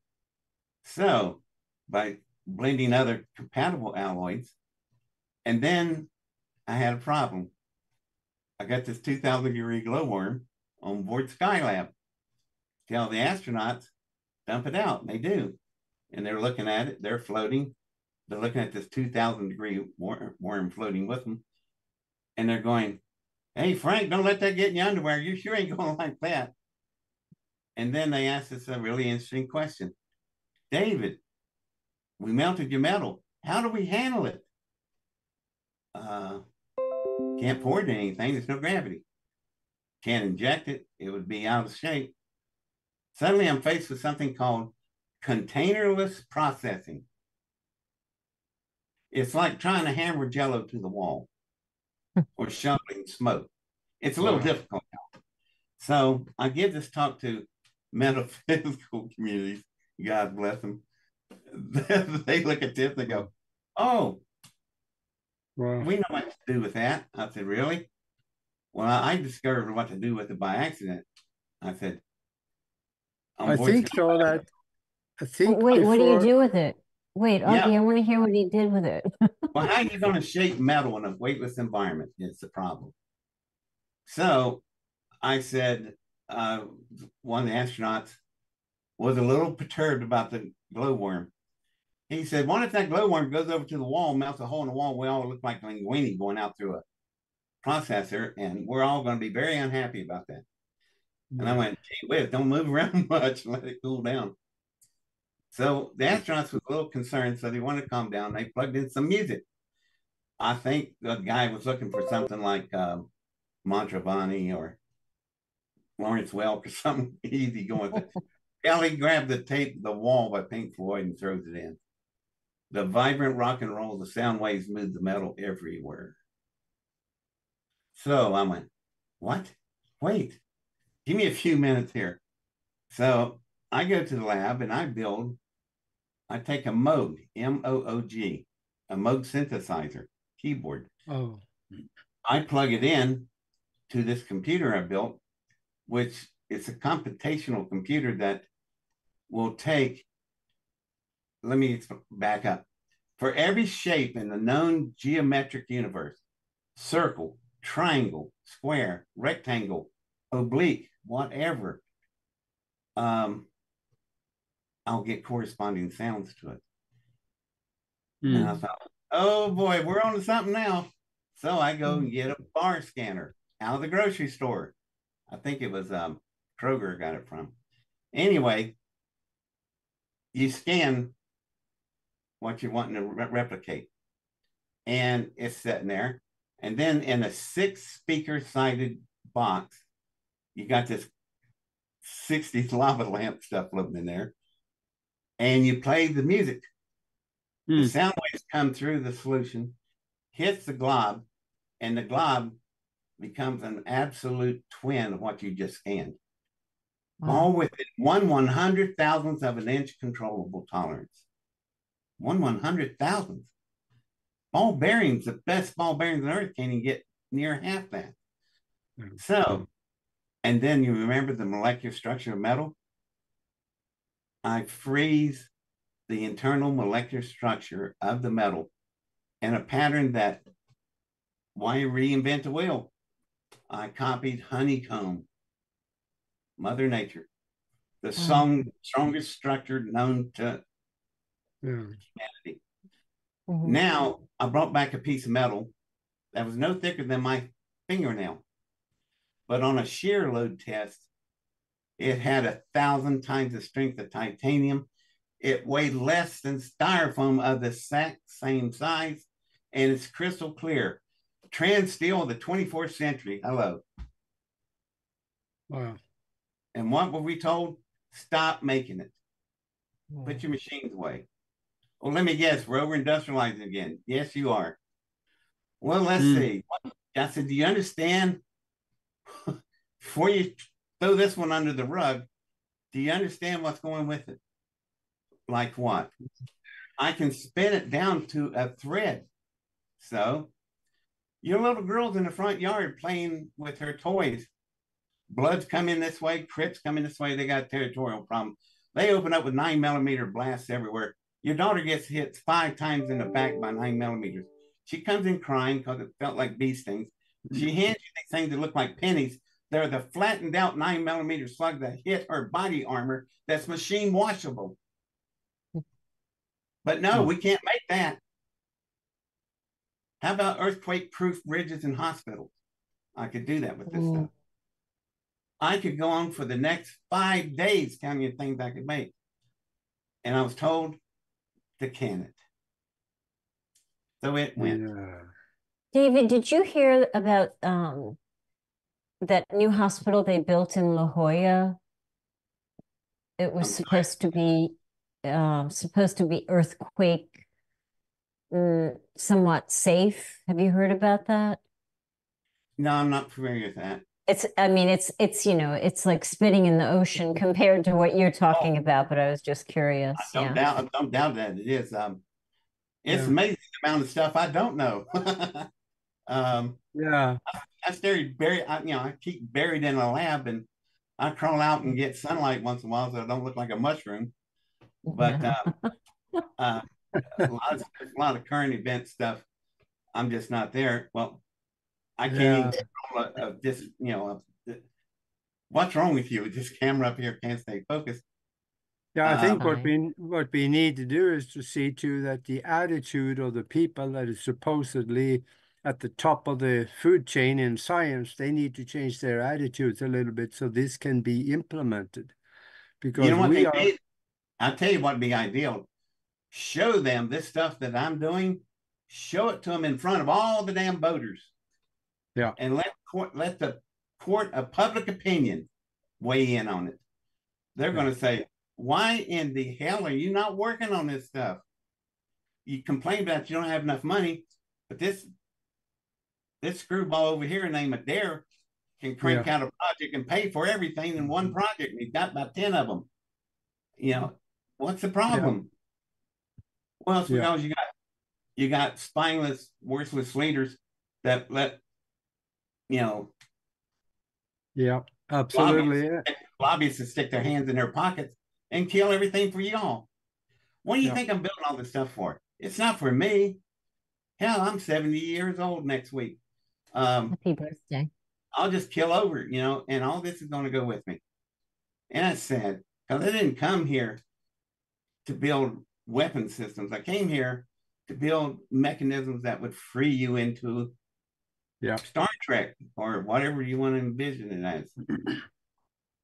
So by blending other compatible alloys, and then I had a problem. I got this 2000 degree glowworm on board Skylab. Tell the astronauts, dump it out. And they do. And they're looking at it, they're floating. They're looking at this 2000 degree worm floating with them. And they're going, Hey, Frank, don't let that get in your underwear. You sure ain't going <laughs> like that. And then they asked us a really interesting question David, we melted your metal. How do we handle it? Uh, can't pour it in anything. There's no gravity. Can't inject it. It would be out of shape. Suddenly, I'm faced with something called containerless processing. It's like trying to hammer jello to the wall or shoveling smoke. It's a little difficult. So I give this talk to metaphysical <laughs> communities. God bless them. <laughs> they look at this and go, "Oh, wow. we know what to do with that." I said, "Really?" Well, I discovered what to do with it by accident. I said, "I think so that I think." Wait, before... what do you do with it? Wait, okay, yeah. I want to hear what he did with it. <laughs> well, how are you going to shape metal in a weightless environment? Is the problem. So I said, uh, one of the astronauts was a little perturbed about the glowworm. He said, "What if that glowworm goes over to the wall, melts a hole in the wall? We all look like linguini going out through a processor, and we're all going to be very unhappy about that." And I went, "Gee whiz, don't move around <laughs> much, let it cool down." So the astronauts was a little concerned, so they wanted to calm down. They plugged in some music. I think the guy was looking for something like um, or Lawrence Welk or <laughs> something easy going. <laughs> Ellie grabbed the tape, The Wall by Pink Floyd, and throws it in. The vibrant rock and roll, the sound waves move the metal everywhere. So I went, What? Wait, give me a few minutes here. So I go to the lab and I build, I take a Moog, M O O G, a Moog synthesizer keyboard. Oh. I plug it in to this computer I built, which is a computational computer that will take, let me back up. For every shape in the known geometric universe, circle, triangle, square, rectangle, oblique, whatever, um, I'll get corresponding sounds to it. Mm. And I hmm. thought, oh boy, we're on to something now. So I go and get a bar scanner out of the grocery store. I think it was um, Kroger got it from. Anyway, you scan what you're wanting to re- replicate, and it's sitting there. And then in a six speaker sided box, you got this 60s lava lamp stuff floating in there, and you play the music. The hmm. sound waves come through the solution, hits the glob, and the glob becomes an absolute twin of what you just scanned. Wow. All within one one hundred thousandth of an inch controllable tolerance. One one hundred thousandth. Ball bearings, the best ball bearings on earth, can't even get near half that. Mm-hmm. So, and then you remember the molecular structure of metal? I freeze the internal molecular structure of the metal in a pattern that why reinvent the wheel? I copied honeycomb Mother Nature, the hmm. song, strongest structure known to yeah. humanity. Mm-hmm. Now I brought back a piece of metal that was no thicker than my fingernail, but on a shear load test, it had a thousand times the strength of titanium. It weighed less than styrofoam of the exact same size, and it's crystal clear. Trans steel of the 24th century. Hello. Wow. And what were we told? Stop making it. Put your machines away. Well, let me guess, we're over industrializing again. Yes, you are. Well, let's mm. see. I said, Do you understand? <laughs> Before you throw this one under the rug, do you understand what's going with it? Like what? I can spin it down to a thread. So your little girl's in the front yard playing with her toys Bloods coming this way, Crips coming this way. They got territorial problem. They open up with nine millimeter blasts everywhere. Your daughter gets hit five times in the back by nine millimeters. She comes in crying because it felt like bee stings. She hands you these things that look like pennies. They're the flattened out nine millimeter slug that hit her body armor that's machine washable. But no, we can't make that. How about earthquake proof bridges and hospitals? I could do that with this stuff. I could go on for the next five days counting the things I could make. And I was told to can it. So it went. Yeah. David, did you hear about um that new hospital they built in La Jolla? It was supposed to be um supposed to be earthquake mm, somewhat safe. Have you heard about that? No, I'm not familiar with that. It's, I mean, it's, it's, you know, it's like spitting in the ocean <laughs> compared to what you're talking about, but I was just curious. I don't Yeah. doubt I don't doubt that it is. Um it's Yeah. amazing the amount of stuff I don't know. <laughs> um Yeah. I stay buried, I, you know, I keep buried in a lab and I crawl out and get sunlight once in a while so I don't look like a mushroom. But uh, <laughs> uh, a, lot of, a lot of current event stuff. I'm just not there. Well, I can't Yeah. even control of, of this, you know, of the- what's wrong with you? This camera up here can't stay focused. Yeah, I Uh, think what we what we need to do is to see to that the attitude of the people that is supposedly at the top of the food chain in science, they need to change their attitudes a little bit so this can be implemented. Because You know what we are did? I'll tell you what'd be ideal. Show them this stuff that I'm doing. Show it to them in front of all the damn voters. Yeah. And let court let the court of public opinion weigh in on it. They're Yeah. going to say, "Why in the hell are you not working on this stuff? You complain about you don't have enough money, but this this screwball over here named Adair can crank out a project and pay for everything in one mm-hmm. project. and He's got about ten of them. You know, what's the problem? Well, it's Yeah. because you got you got spineless, worthless leaders that let you know yeah, absolutely. yeah. lobbyists to stick their hands in their pockets and kill everything for y'all. What do you Yeah. think I'm building all this stuff for? It's not for me. Hell, I'm 70 years old next week. Um, Happy birthday. I'll just kill over, you know, and all this is going to go with me. And I said, because I didn't come here to build weapon systems. I came here to build mechanisms that would free you into Yeah. Star Trek or whatever you want to envision it as.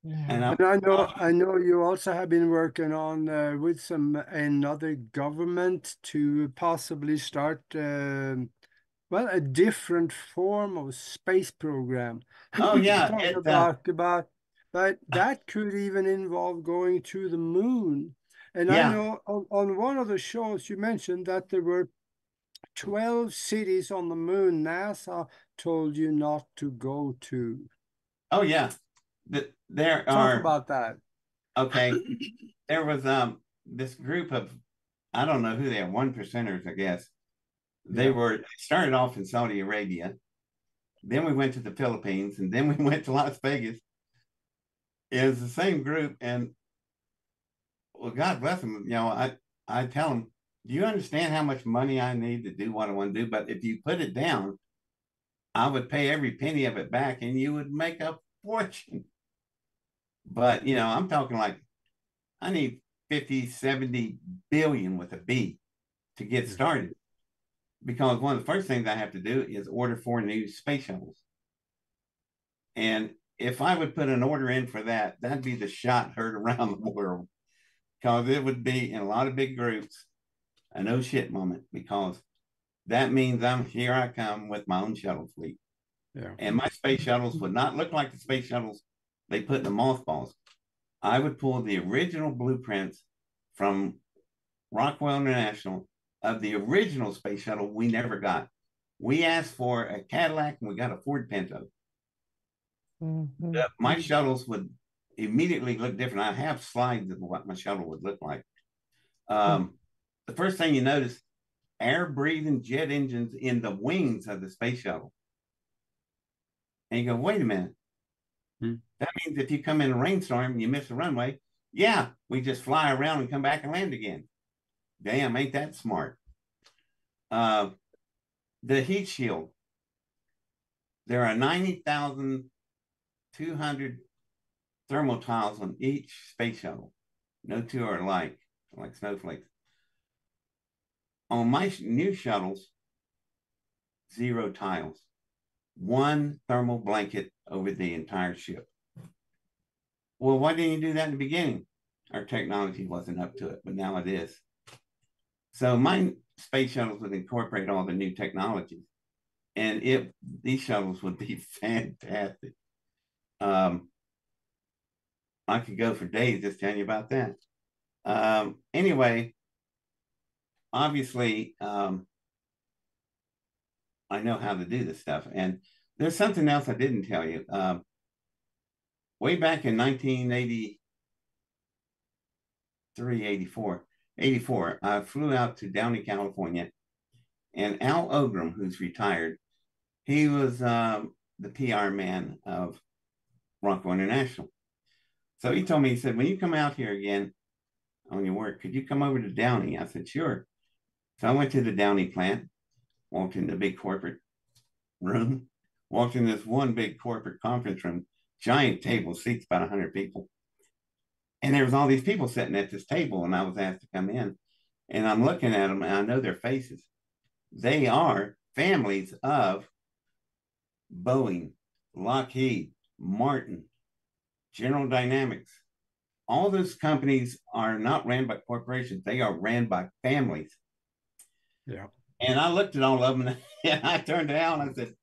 Yeah. And I, And I know, I know you also have been working on uh, with some another government to possibly start, um, well, a different form of space program. <laughs> Oh, yeah, it, uh, about about, but <laughs> that could even involve going to the moon. And I know on, on one of the shows you mentioned that there were 12 cities on the moon NASA told you not to go to. oh yeah, the, there Talk are about that. okay. <clears throat> There was um this group of I don't know who they are, one percenters, I guess. They Yeah. were started off in Saudi Arabia, then we went to the Philippines, and then we <laughs> went to Las Vegas. It was the same group, and well, God bless them. You know, I I tell them, do you understand how much money I need to do what I want to do? But if you put it down, I would pay every penny of it back, and you would make a fortune. But you know, I'm talking like I need 50, 70 billion with a B to get started. Because one of the first things I have to do is order four new space shuttles. And if I would put an order in for that, that'd be the shot heard <laughs> around the world. Because it would be in a lot of big groups a no shit moment because that means I'm here I come with my own shuttle fleet. Yeah. And my space shuttles would not look like the space shuttles they put in the mothballs. I would pull the original blueprints from Rockwell International of the original space shuttle we never got. We asked for a Cadillac and we got a Ford Pinto. Mhm. Uh, my shuttles would immediately look different. I have slides of what my shuttle would look like. Um, the first thing you notice, air breathing jet engines in the wings of the space shuttle. And you go, wait a minute. Hmm. That means if you come in a rainstorm and you miss the runway, yeah, we just fly around and come back and land again. Damn, ain't that smart? Uh, the heat shield. There are 90,200 thermal tiles on each space shuttle. No two are alike, like snowflakes. On my new shuttles, zero tiles, one thermal blanket over the entire ship. Well, why didn't you do that in the beginning? Our technology wasn't up to it, but now it is. So my space shuttles would incorporate all the new technologies, and it these shuttles would be <laughs> fantastic. Um, I could go for days just telling you about that. Um, anyway, obviously, um, I know how to do this stuff, and there's something else I didn't tell you. Um, way back in 1983, 84, 84, I flew out to Downey, California, and Al Ogram, who's retired, he was um, the PR man of Rockwell International. So he told me, he said, when you come out here again on your work, could you come over to Downey? I said, sure. So I went to the Downey plant, walked in the big corporate room, walked in this one big corporate conference room, giant table, seats about 100 people. And there was all these people sitting at this table, and I was asked to come in. And I'm looking at them, and I know their faces. They are families of Boeing, Lockheed, Martin, General Dynamics. All those companies are not ran by corporations, they are ran by families. Yeah. And I looked at all of them <laughs> and I turned around and I said,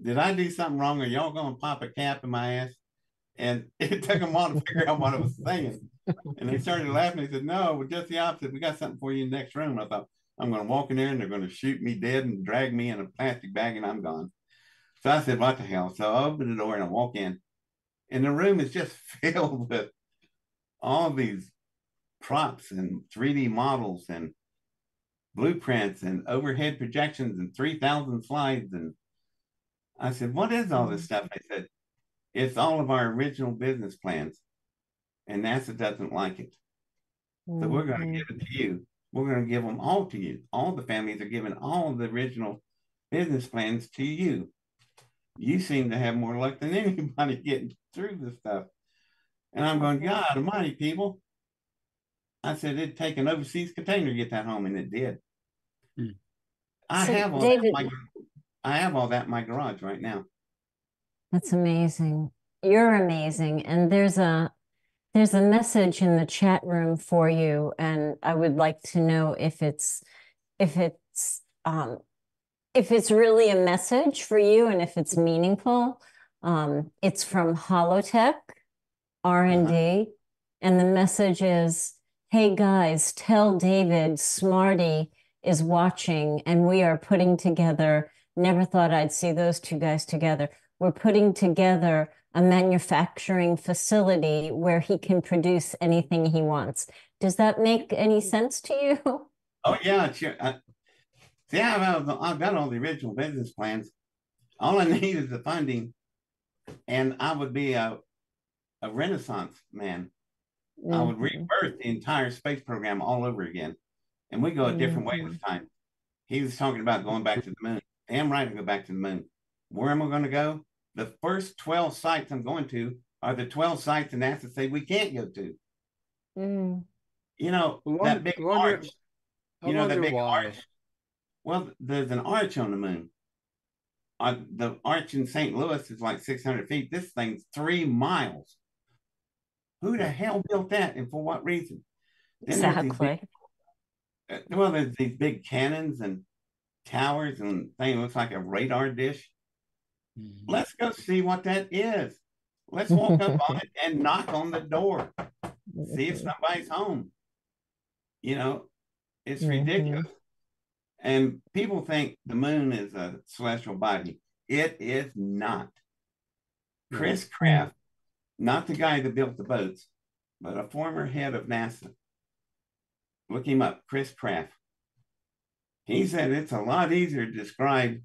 Did I do something wrong? Are y'all going to pop a cap in my ass? And <laughs> it took them a while to figure out what I was saying. And they started laughing. They said, No, we're just the opposite. We got something for you in the next room. I thought, I'm going to walk in there and they're going to shoot me dead and drag me in a plastic bag and I'm gone. So I said, What the hell? So I opened the door and I walk in. And the room is just <laughs> filled with all these props and 3D models and blueprints and overhead projections and 3,000 slides. And I said, What is all this mm. stuff? I said, It's all of our original business plans. And NASA doesn't like it. So we're going to mm-hmm. give it to you. We're going to give them all to you. All the families are giving all the original business plans to you. You seem to have more luck than <laughs> anybody getting through this stuff. And I'm going, God almighty, people. I said it'd take an overseas container to get that home, and it did. Hmm. I so have all David, that my, I have all that in my garage right now. That's amazing. You're amazing. And there's a there's a message in the chat room for you. And I would like to know if it's if it's um if it's really a message for you and if it's meaningful. Um, it's from Holotech R&D. Uh-huh. And the message is, hey guys, tell David Smarty is watching and we are putting together, never thought I'd see those two guys together. We're putting together a manufacturing facility where he can produce anything he wants. Does that make any sense to you? <laughs> Oh yeah, sure. Uh, see, I've, I've got all the original business plans. All I <laughs> need is the funding, and I would be a a renaissance man. Mm-hmm. I would mm-hmm. rebirth the entire space program all over again. And we go a different mm-hmm. way this time. He was talking about going back to the moon. Damn right to go back to the moon. Where am I going to go? The first 12 sites I'm going to are the 12 sites that NASA say we can't go to. Mm. You know, that big wonder, arch. You know, that big why. arch. Well, there's an arch on the moon. Uh, the arch in St. Louis is like 600 feet. This thing's three miles. Who the hell built that and for what reason? Then exactly. Big, uh, well, there's these big cannons and towers and thing looks like a radar dish. Mm-hmm. Let's go see what that is. Let's walk up <laughs> on it and knock on the door. See if somebody's home. You know, it's mm-hmm. ridiculous. And people think the moon is a celestial body. It is not. Chris Kraft not the guy that built the boats, but a former head of NASA. Look him up, Chris Kraft. He said it's a lot easier to describe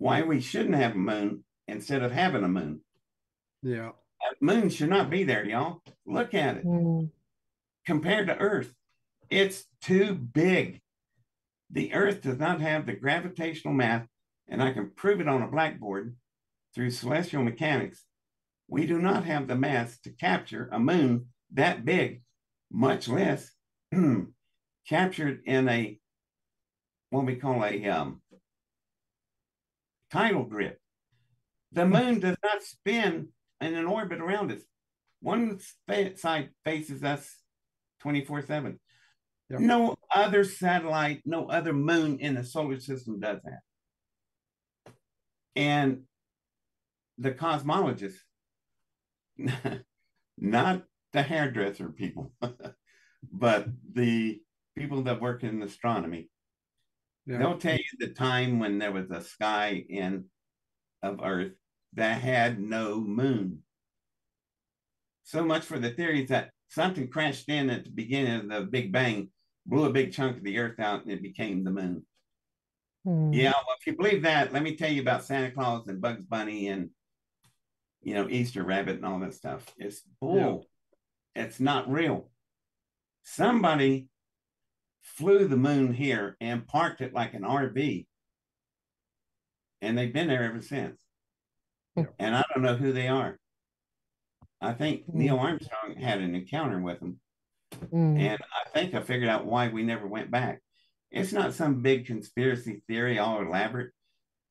why we shouldn't have a moon instead of having a moon. Yeah. That moon should not be there, y'all. Look at it. Mm. Compared to Earth, it's too big. The Earth does not have the gravitational mass, and I can prove it on a blackboard through celestial mechanics. We do not have the mass to capture a moon that big, much less <clears throat> captured in a what we call a um, tidal drift. The hmm. moon does not spin in an orbit around us. One side faces us 24 7. Yep. No other satellite, no other moon in the solar system does that. And the cosmologists, <laughs> not the hairdresser people, <laughs> but the people that work in astronomy, Yeah. they'll tell you the time when there was a sky in of Earth that had no moon. So much for the theories that something crashed in at the beginning of the Big Bang, blew a big chunk of the Earth out, and it became the moon. Mm. Yeah, well, if you believe that, let me tell you about Santa Claus and Bugs Bunny and you know Easter Rabbit and all that stuff. It's bull. It's not real. Somebody flew the moon here and parked it like an RV, and they've been there ever since. Hmm. And I don't know who they are. I think Hmm. Neil Armstrong had an encounter with them, Mm. and I think I figured out why we never went back. It's not some big conspiracy theory, all elaborate.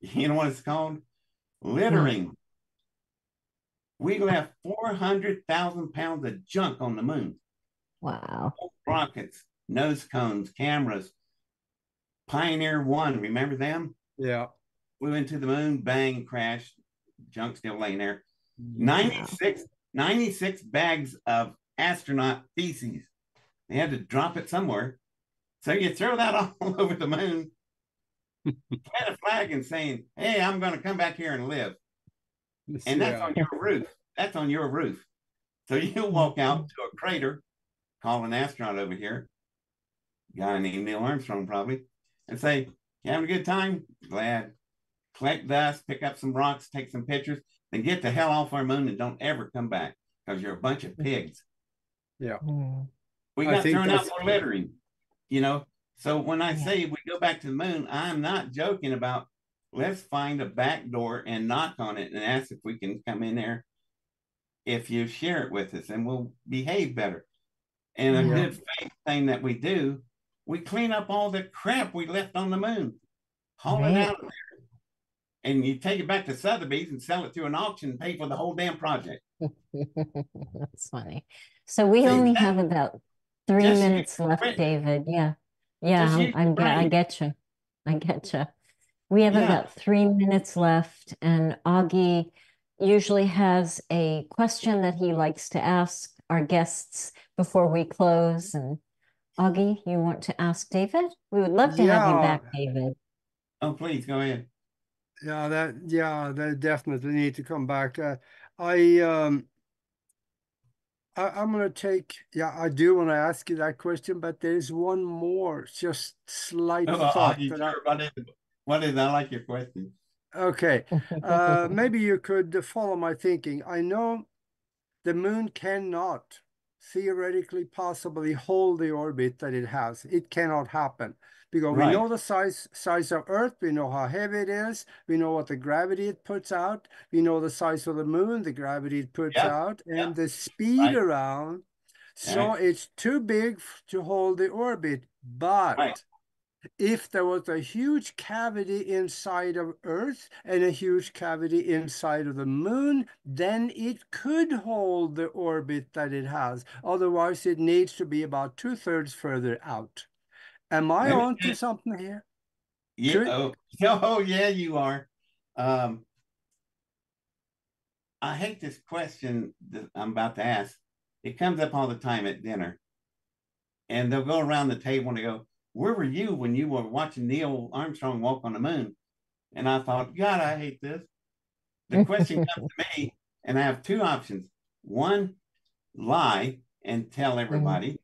<laughs> You know what it's called? Littering. We left 400,000 pounds of junk on the moon Wow. rockets, nose cones, cameras. Pioneer One, remember them? Yeah. We went to the moon, bang, crash, junk still laying there. 96, 96 bags of astronaut feces. They had to drop it somewhere. So you throw that <laughs> all over the moon, plant a flag and saying, Hey, I'm going to come back here and live. And that's Yeah. on your roof. That's on your roof. So you walk out to a crater, call an astronaut over here, guy named Neil Armstrong probably, and say, You having a good time? Glad. Collect dust, pick up some rocks, take some pictures, then get the hell off our moon and don't ever come back because you're a bunch of pigs. Yeah. Hmm. We got thrown out that's- for littering, you know. So when I Yeah. say we go back to the moon, I'm not joking about let's find a back door and knock on it and ask if we can come in there if you share it with us and we'll behave better. And a Yeah. good faith thing that we do, we clean up all the crap we left on the moon, haul it out of there. And you take it back to Sotheby's and sell it through an auction and pay for the whole damn project. <laughs> That's funny. So we See, only that- have about three minutes left, brain. David. Yeah. Yeah, I'm- I'm, I get you. I get you. We have Yeah. about three minutes left, and Augie usually has a question that he likes to ask our guests before we close. And Augie, you want to ask David? We would love to have you Yeah. back, David. Oh, please go ahead. Yeah, that yeah, they definitely need to come back. Uh, I um I, I'm gonna take yeah, I do want to ask you that question, but there's one more just slight Oh, thought are you that I, sure? What is, what is, I like your question. okay. <laughs> Uh, maybe you could follow my thinking. I know the moon cannot theoretically possibly hold the orbit that it has. It cannot happen because we know the size size of Earth, we know how heavy it is, we know what the gravity it puts out, we know the size of the moon, the gravity it puts Yeah, out, and yeah. the speed Right. around. So Right. it's too big to hold the orbit. But Right. If there was a huge cavity inside of Earth and a huge cavity inside of the moon, then it could hold the orbit that it has. Otherwise, it needs to be about two thirds further out. Am I on to something here? Yeah. Could- Oh, <laughs> oh, yeah, you are. Um, I hate this question that I'm about to ask. It comes up all the time at dinner. And they'll go around the table and they go, Where were you when you were watching Neil Armstrong walk on the moon? And I thought, God, I hate this. The question <laughs> comes to me, and I have two options. One, lie and tell everybody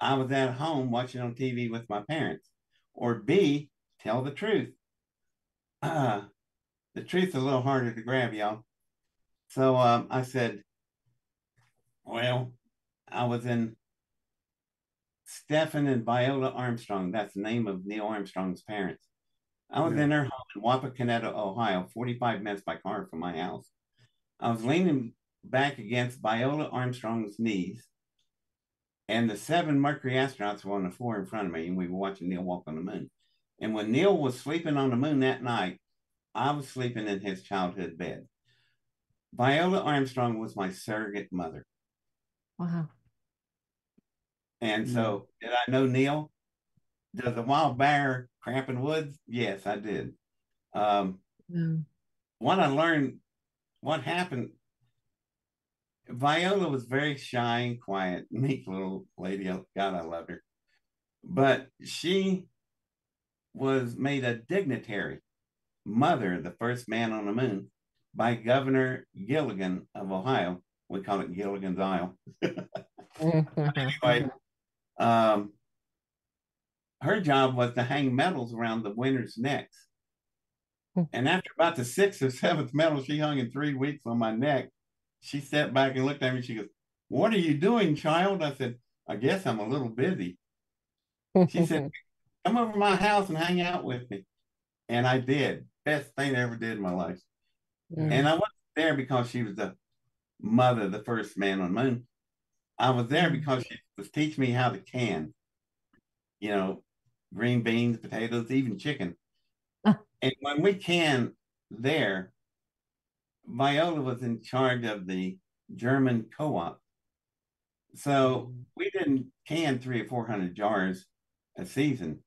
I was at home watching on TV with my parents. Or B, tell the truth. Uh, <clears throat> the truth is a little harder to grab, y'all. So um, I said, well, I was in Stephen and Viola Armstrong. That's the name of Neil Armstrong's parents. I was yeah. in their home in Wapakoneta, Ohio, 45 minutes by car from my house. I was leaning back against Viola Armstrong's knees, and the seven Mercury astronauts were on the floor in front of me, and we were watching Neil walk on the moon. And when Neil was sleeping on the moon that night, I was sleeping in his childhood bed. Viola Armstrong was my surrogate mother. Wow. And so, did I know Neil? Does a wild bear cramp in woods? Yes, I did. Um, mm. What I learned, what happened, Viola was very shy and quiet, <laughs> meek little lady. God, I loved her. But she was made a dignitary, mother, the first man on the moon, by Governor Gilligan of Ohio. We call it Gilligan's Isle. <laughs> <laughs> anyway, um, her job was to hang medals around the winners' necks. Hmm. And after about the sixth or seventh medal she hung in three weeks on my neck, she stepped back and looked at me. She goes, What are you doing, child? I said, I guess I'm a little busy. She said, <laughs> Come over to my house and hang out with me. And I did. Best thing I ever did in my life. And I wasn't there because she was the mother, the first man on the moon. I was there mm. because she was teaching me how to can, you know, green beans, potatoes, even chicken. <laughs> Uh. And when we can there, Viola was in charge of the German co-op. So mm. we didn't can three or four hundred jars a season.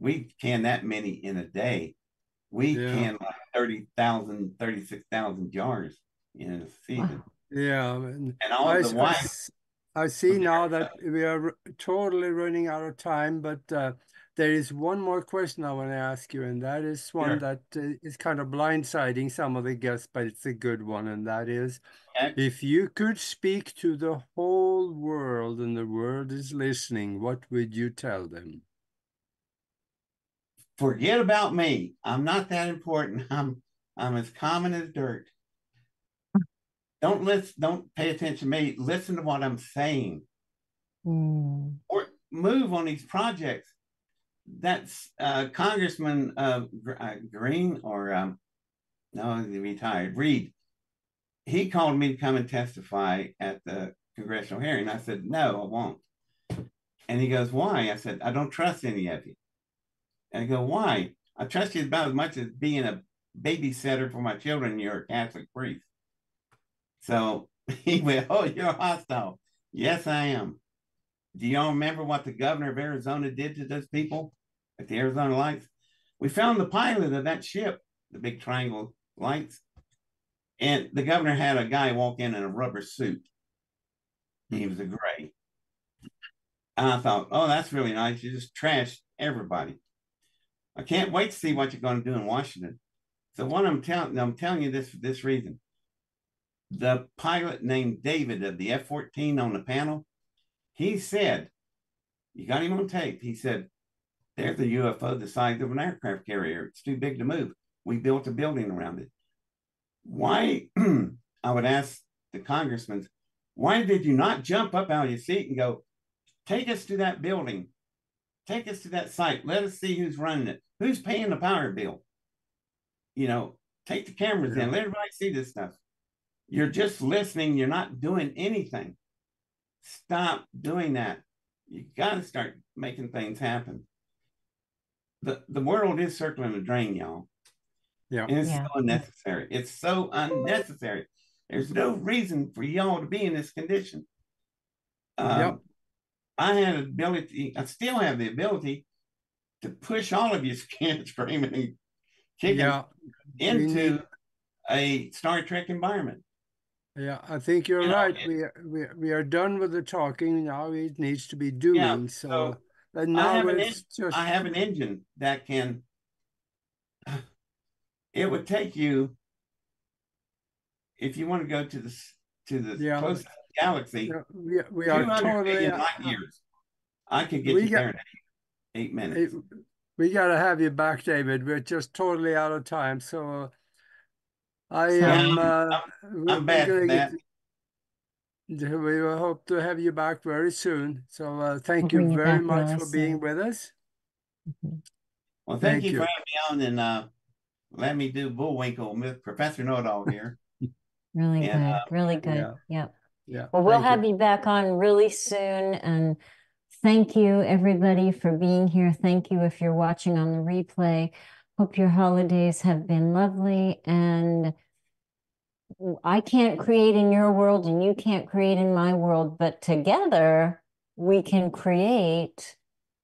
We can that many in a day. We yeah. can like 30,000, 36,000 jars in a season. Yeah. And, and all I, the wives. I see now that we are totally running out of time, but uh, there is one more question I want to ask you, and that is one sure. that uh, is kind of blindsiding some of the guests, but it's a good one, and that is okay. if you could speak to the whole world and the world is listening, what would you tell them? Forget about me. I'm not that important. I'm I'm as common as dirt don't listen, don't pay attention to me. Listen to what I'm saying. Mm. Or move on these projects. That's uh, Congressman uh, uh, Green or um, no, he retired. Reed. He called me to come and testify at the congressional hearing. I said, no, I won't. And he goes, why? I said, I don't trust any of you. And I go, why? I trust you about as much as being a babysitter for my children. You're a Catholic priest. So <laughs> he went, Oh, you're hostile. Yes, I am. Do y'all remember what the governor of Arizona did to those people at the Arizona Lights? We found the pilot of that ship, the big triangle lights. And the governor had a guy walk in in a rubber suit. He was a gray. And I thought, oh, that's really nice. You just trashed everybody. I can't wait to see what you're going to do in Washington. So what I'm telling I'm telling you this for this reason the pilot named David of the F 14 on the panel, he said, You got him on tape. He said, There's a UFO the size of an aircraft carrier. It's too big to move. We built a building around it. Why, <clears throat> I would ask the congressmen, why did you not jump up out of your seat and go, Take us to that building? Take us to that site. Let us see who's running it. Who's paying the power bill? You know, take the cameras yeah. in. Let everybody see this stuff. You're just listening, you're not doing anything. Stop doing that. You got to start making things happen. The, the world is circling the drain, y'all. Yeah. And it's yeah. so unnecessary. It's so unnecessary. There's no reason for y'all to be in this condition. Um, yep. I had ability, I still have the ability to push all of you <laughs> skin screaming and kicking yeah. into a Star Trek environment. Yeah, I think you're you right. It, we, we we are done with the talking now. It needs to be doing. Yeah, so, so now I have, an, just... I have an engine that can. <sighs> It would take you, if you want to go to the to the yeah. closest galaxy. Yeah, we, we are totally uh, light uh, years. I could get you got, there in eight, eight minutes. we got to have you back, David. We're just totally out of time. So I am, uh, I'm- we're- I'm we're bad gonna for that. We will hope to have you back very soon. So, uh, thank bring you you very much really for being with us. Mhm. Well, Thank thank, you, you. for having me on and uh, let me do Bullwinkle with Professor Know-It-All here. <laughs> Really And, good, uh, really good. yeah. Yep. Yeah. Well, we'll thank have you back on really soon and thank you everybody for being here. Thank you if you're watching on the replay. Hope your holidays have been lovely and I can't create in your world and you can't create in my world, but together we can create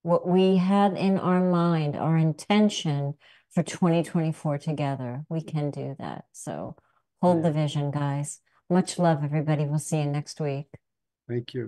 what we have in our mind, our intention for 2024 together. We can do that. So hold the vision, guys. Much love, everybody. We'll see you next week. Thank you.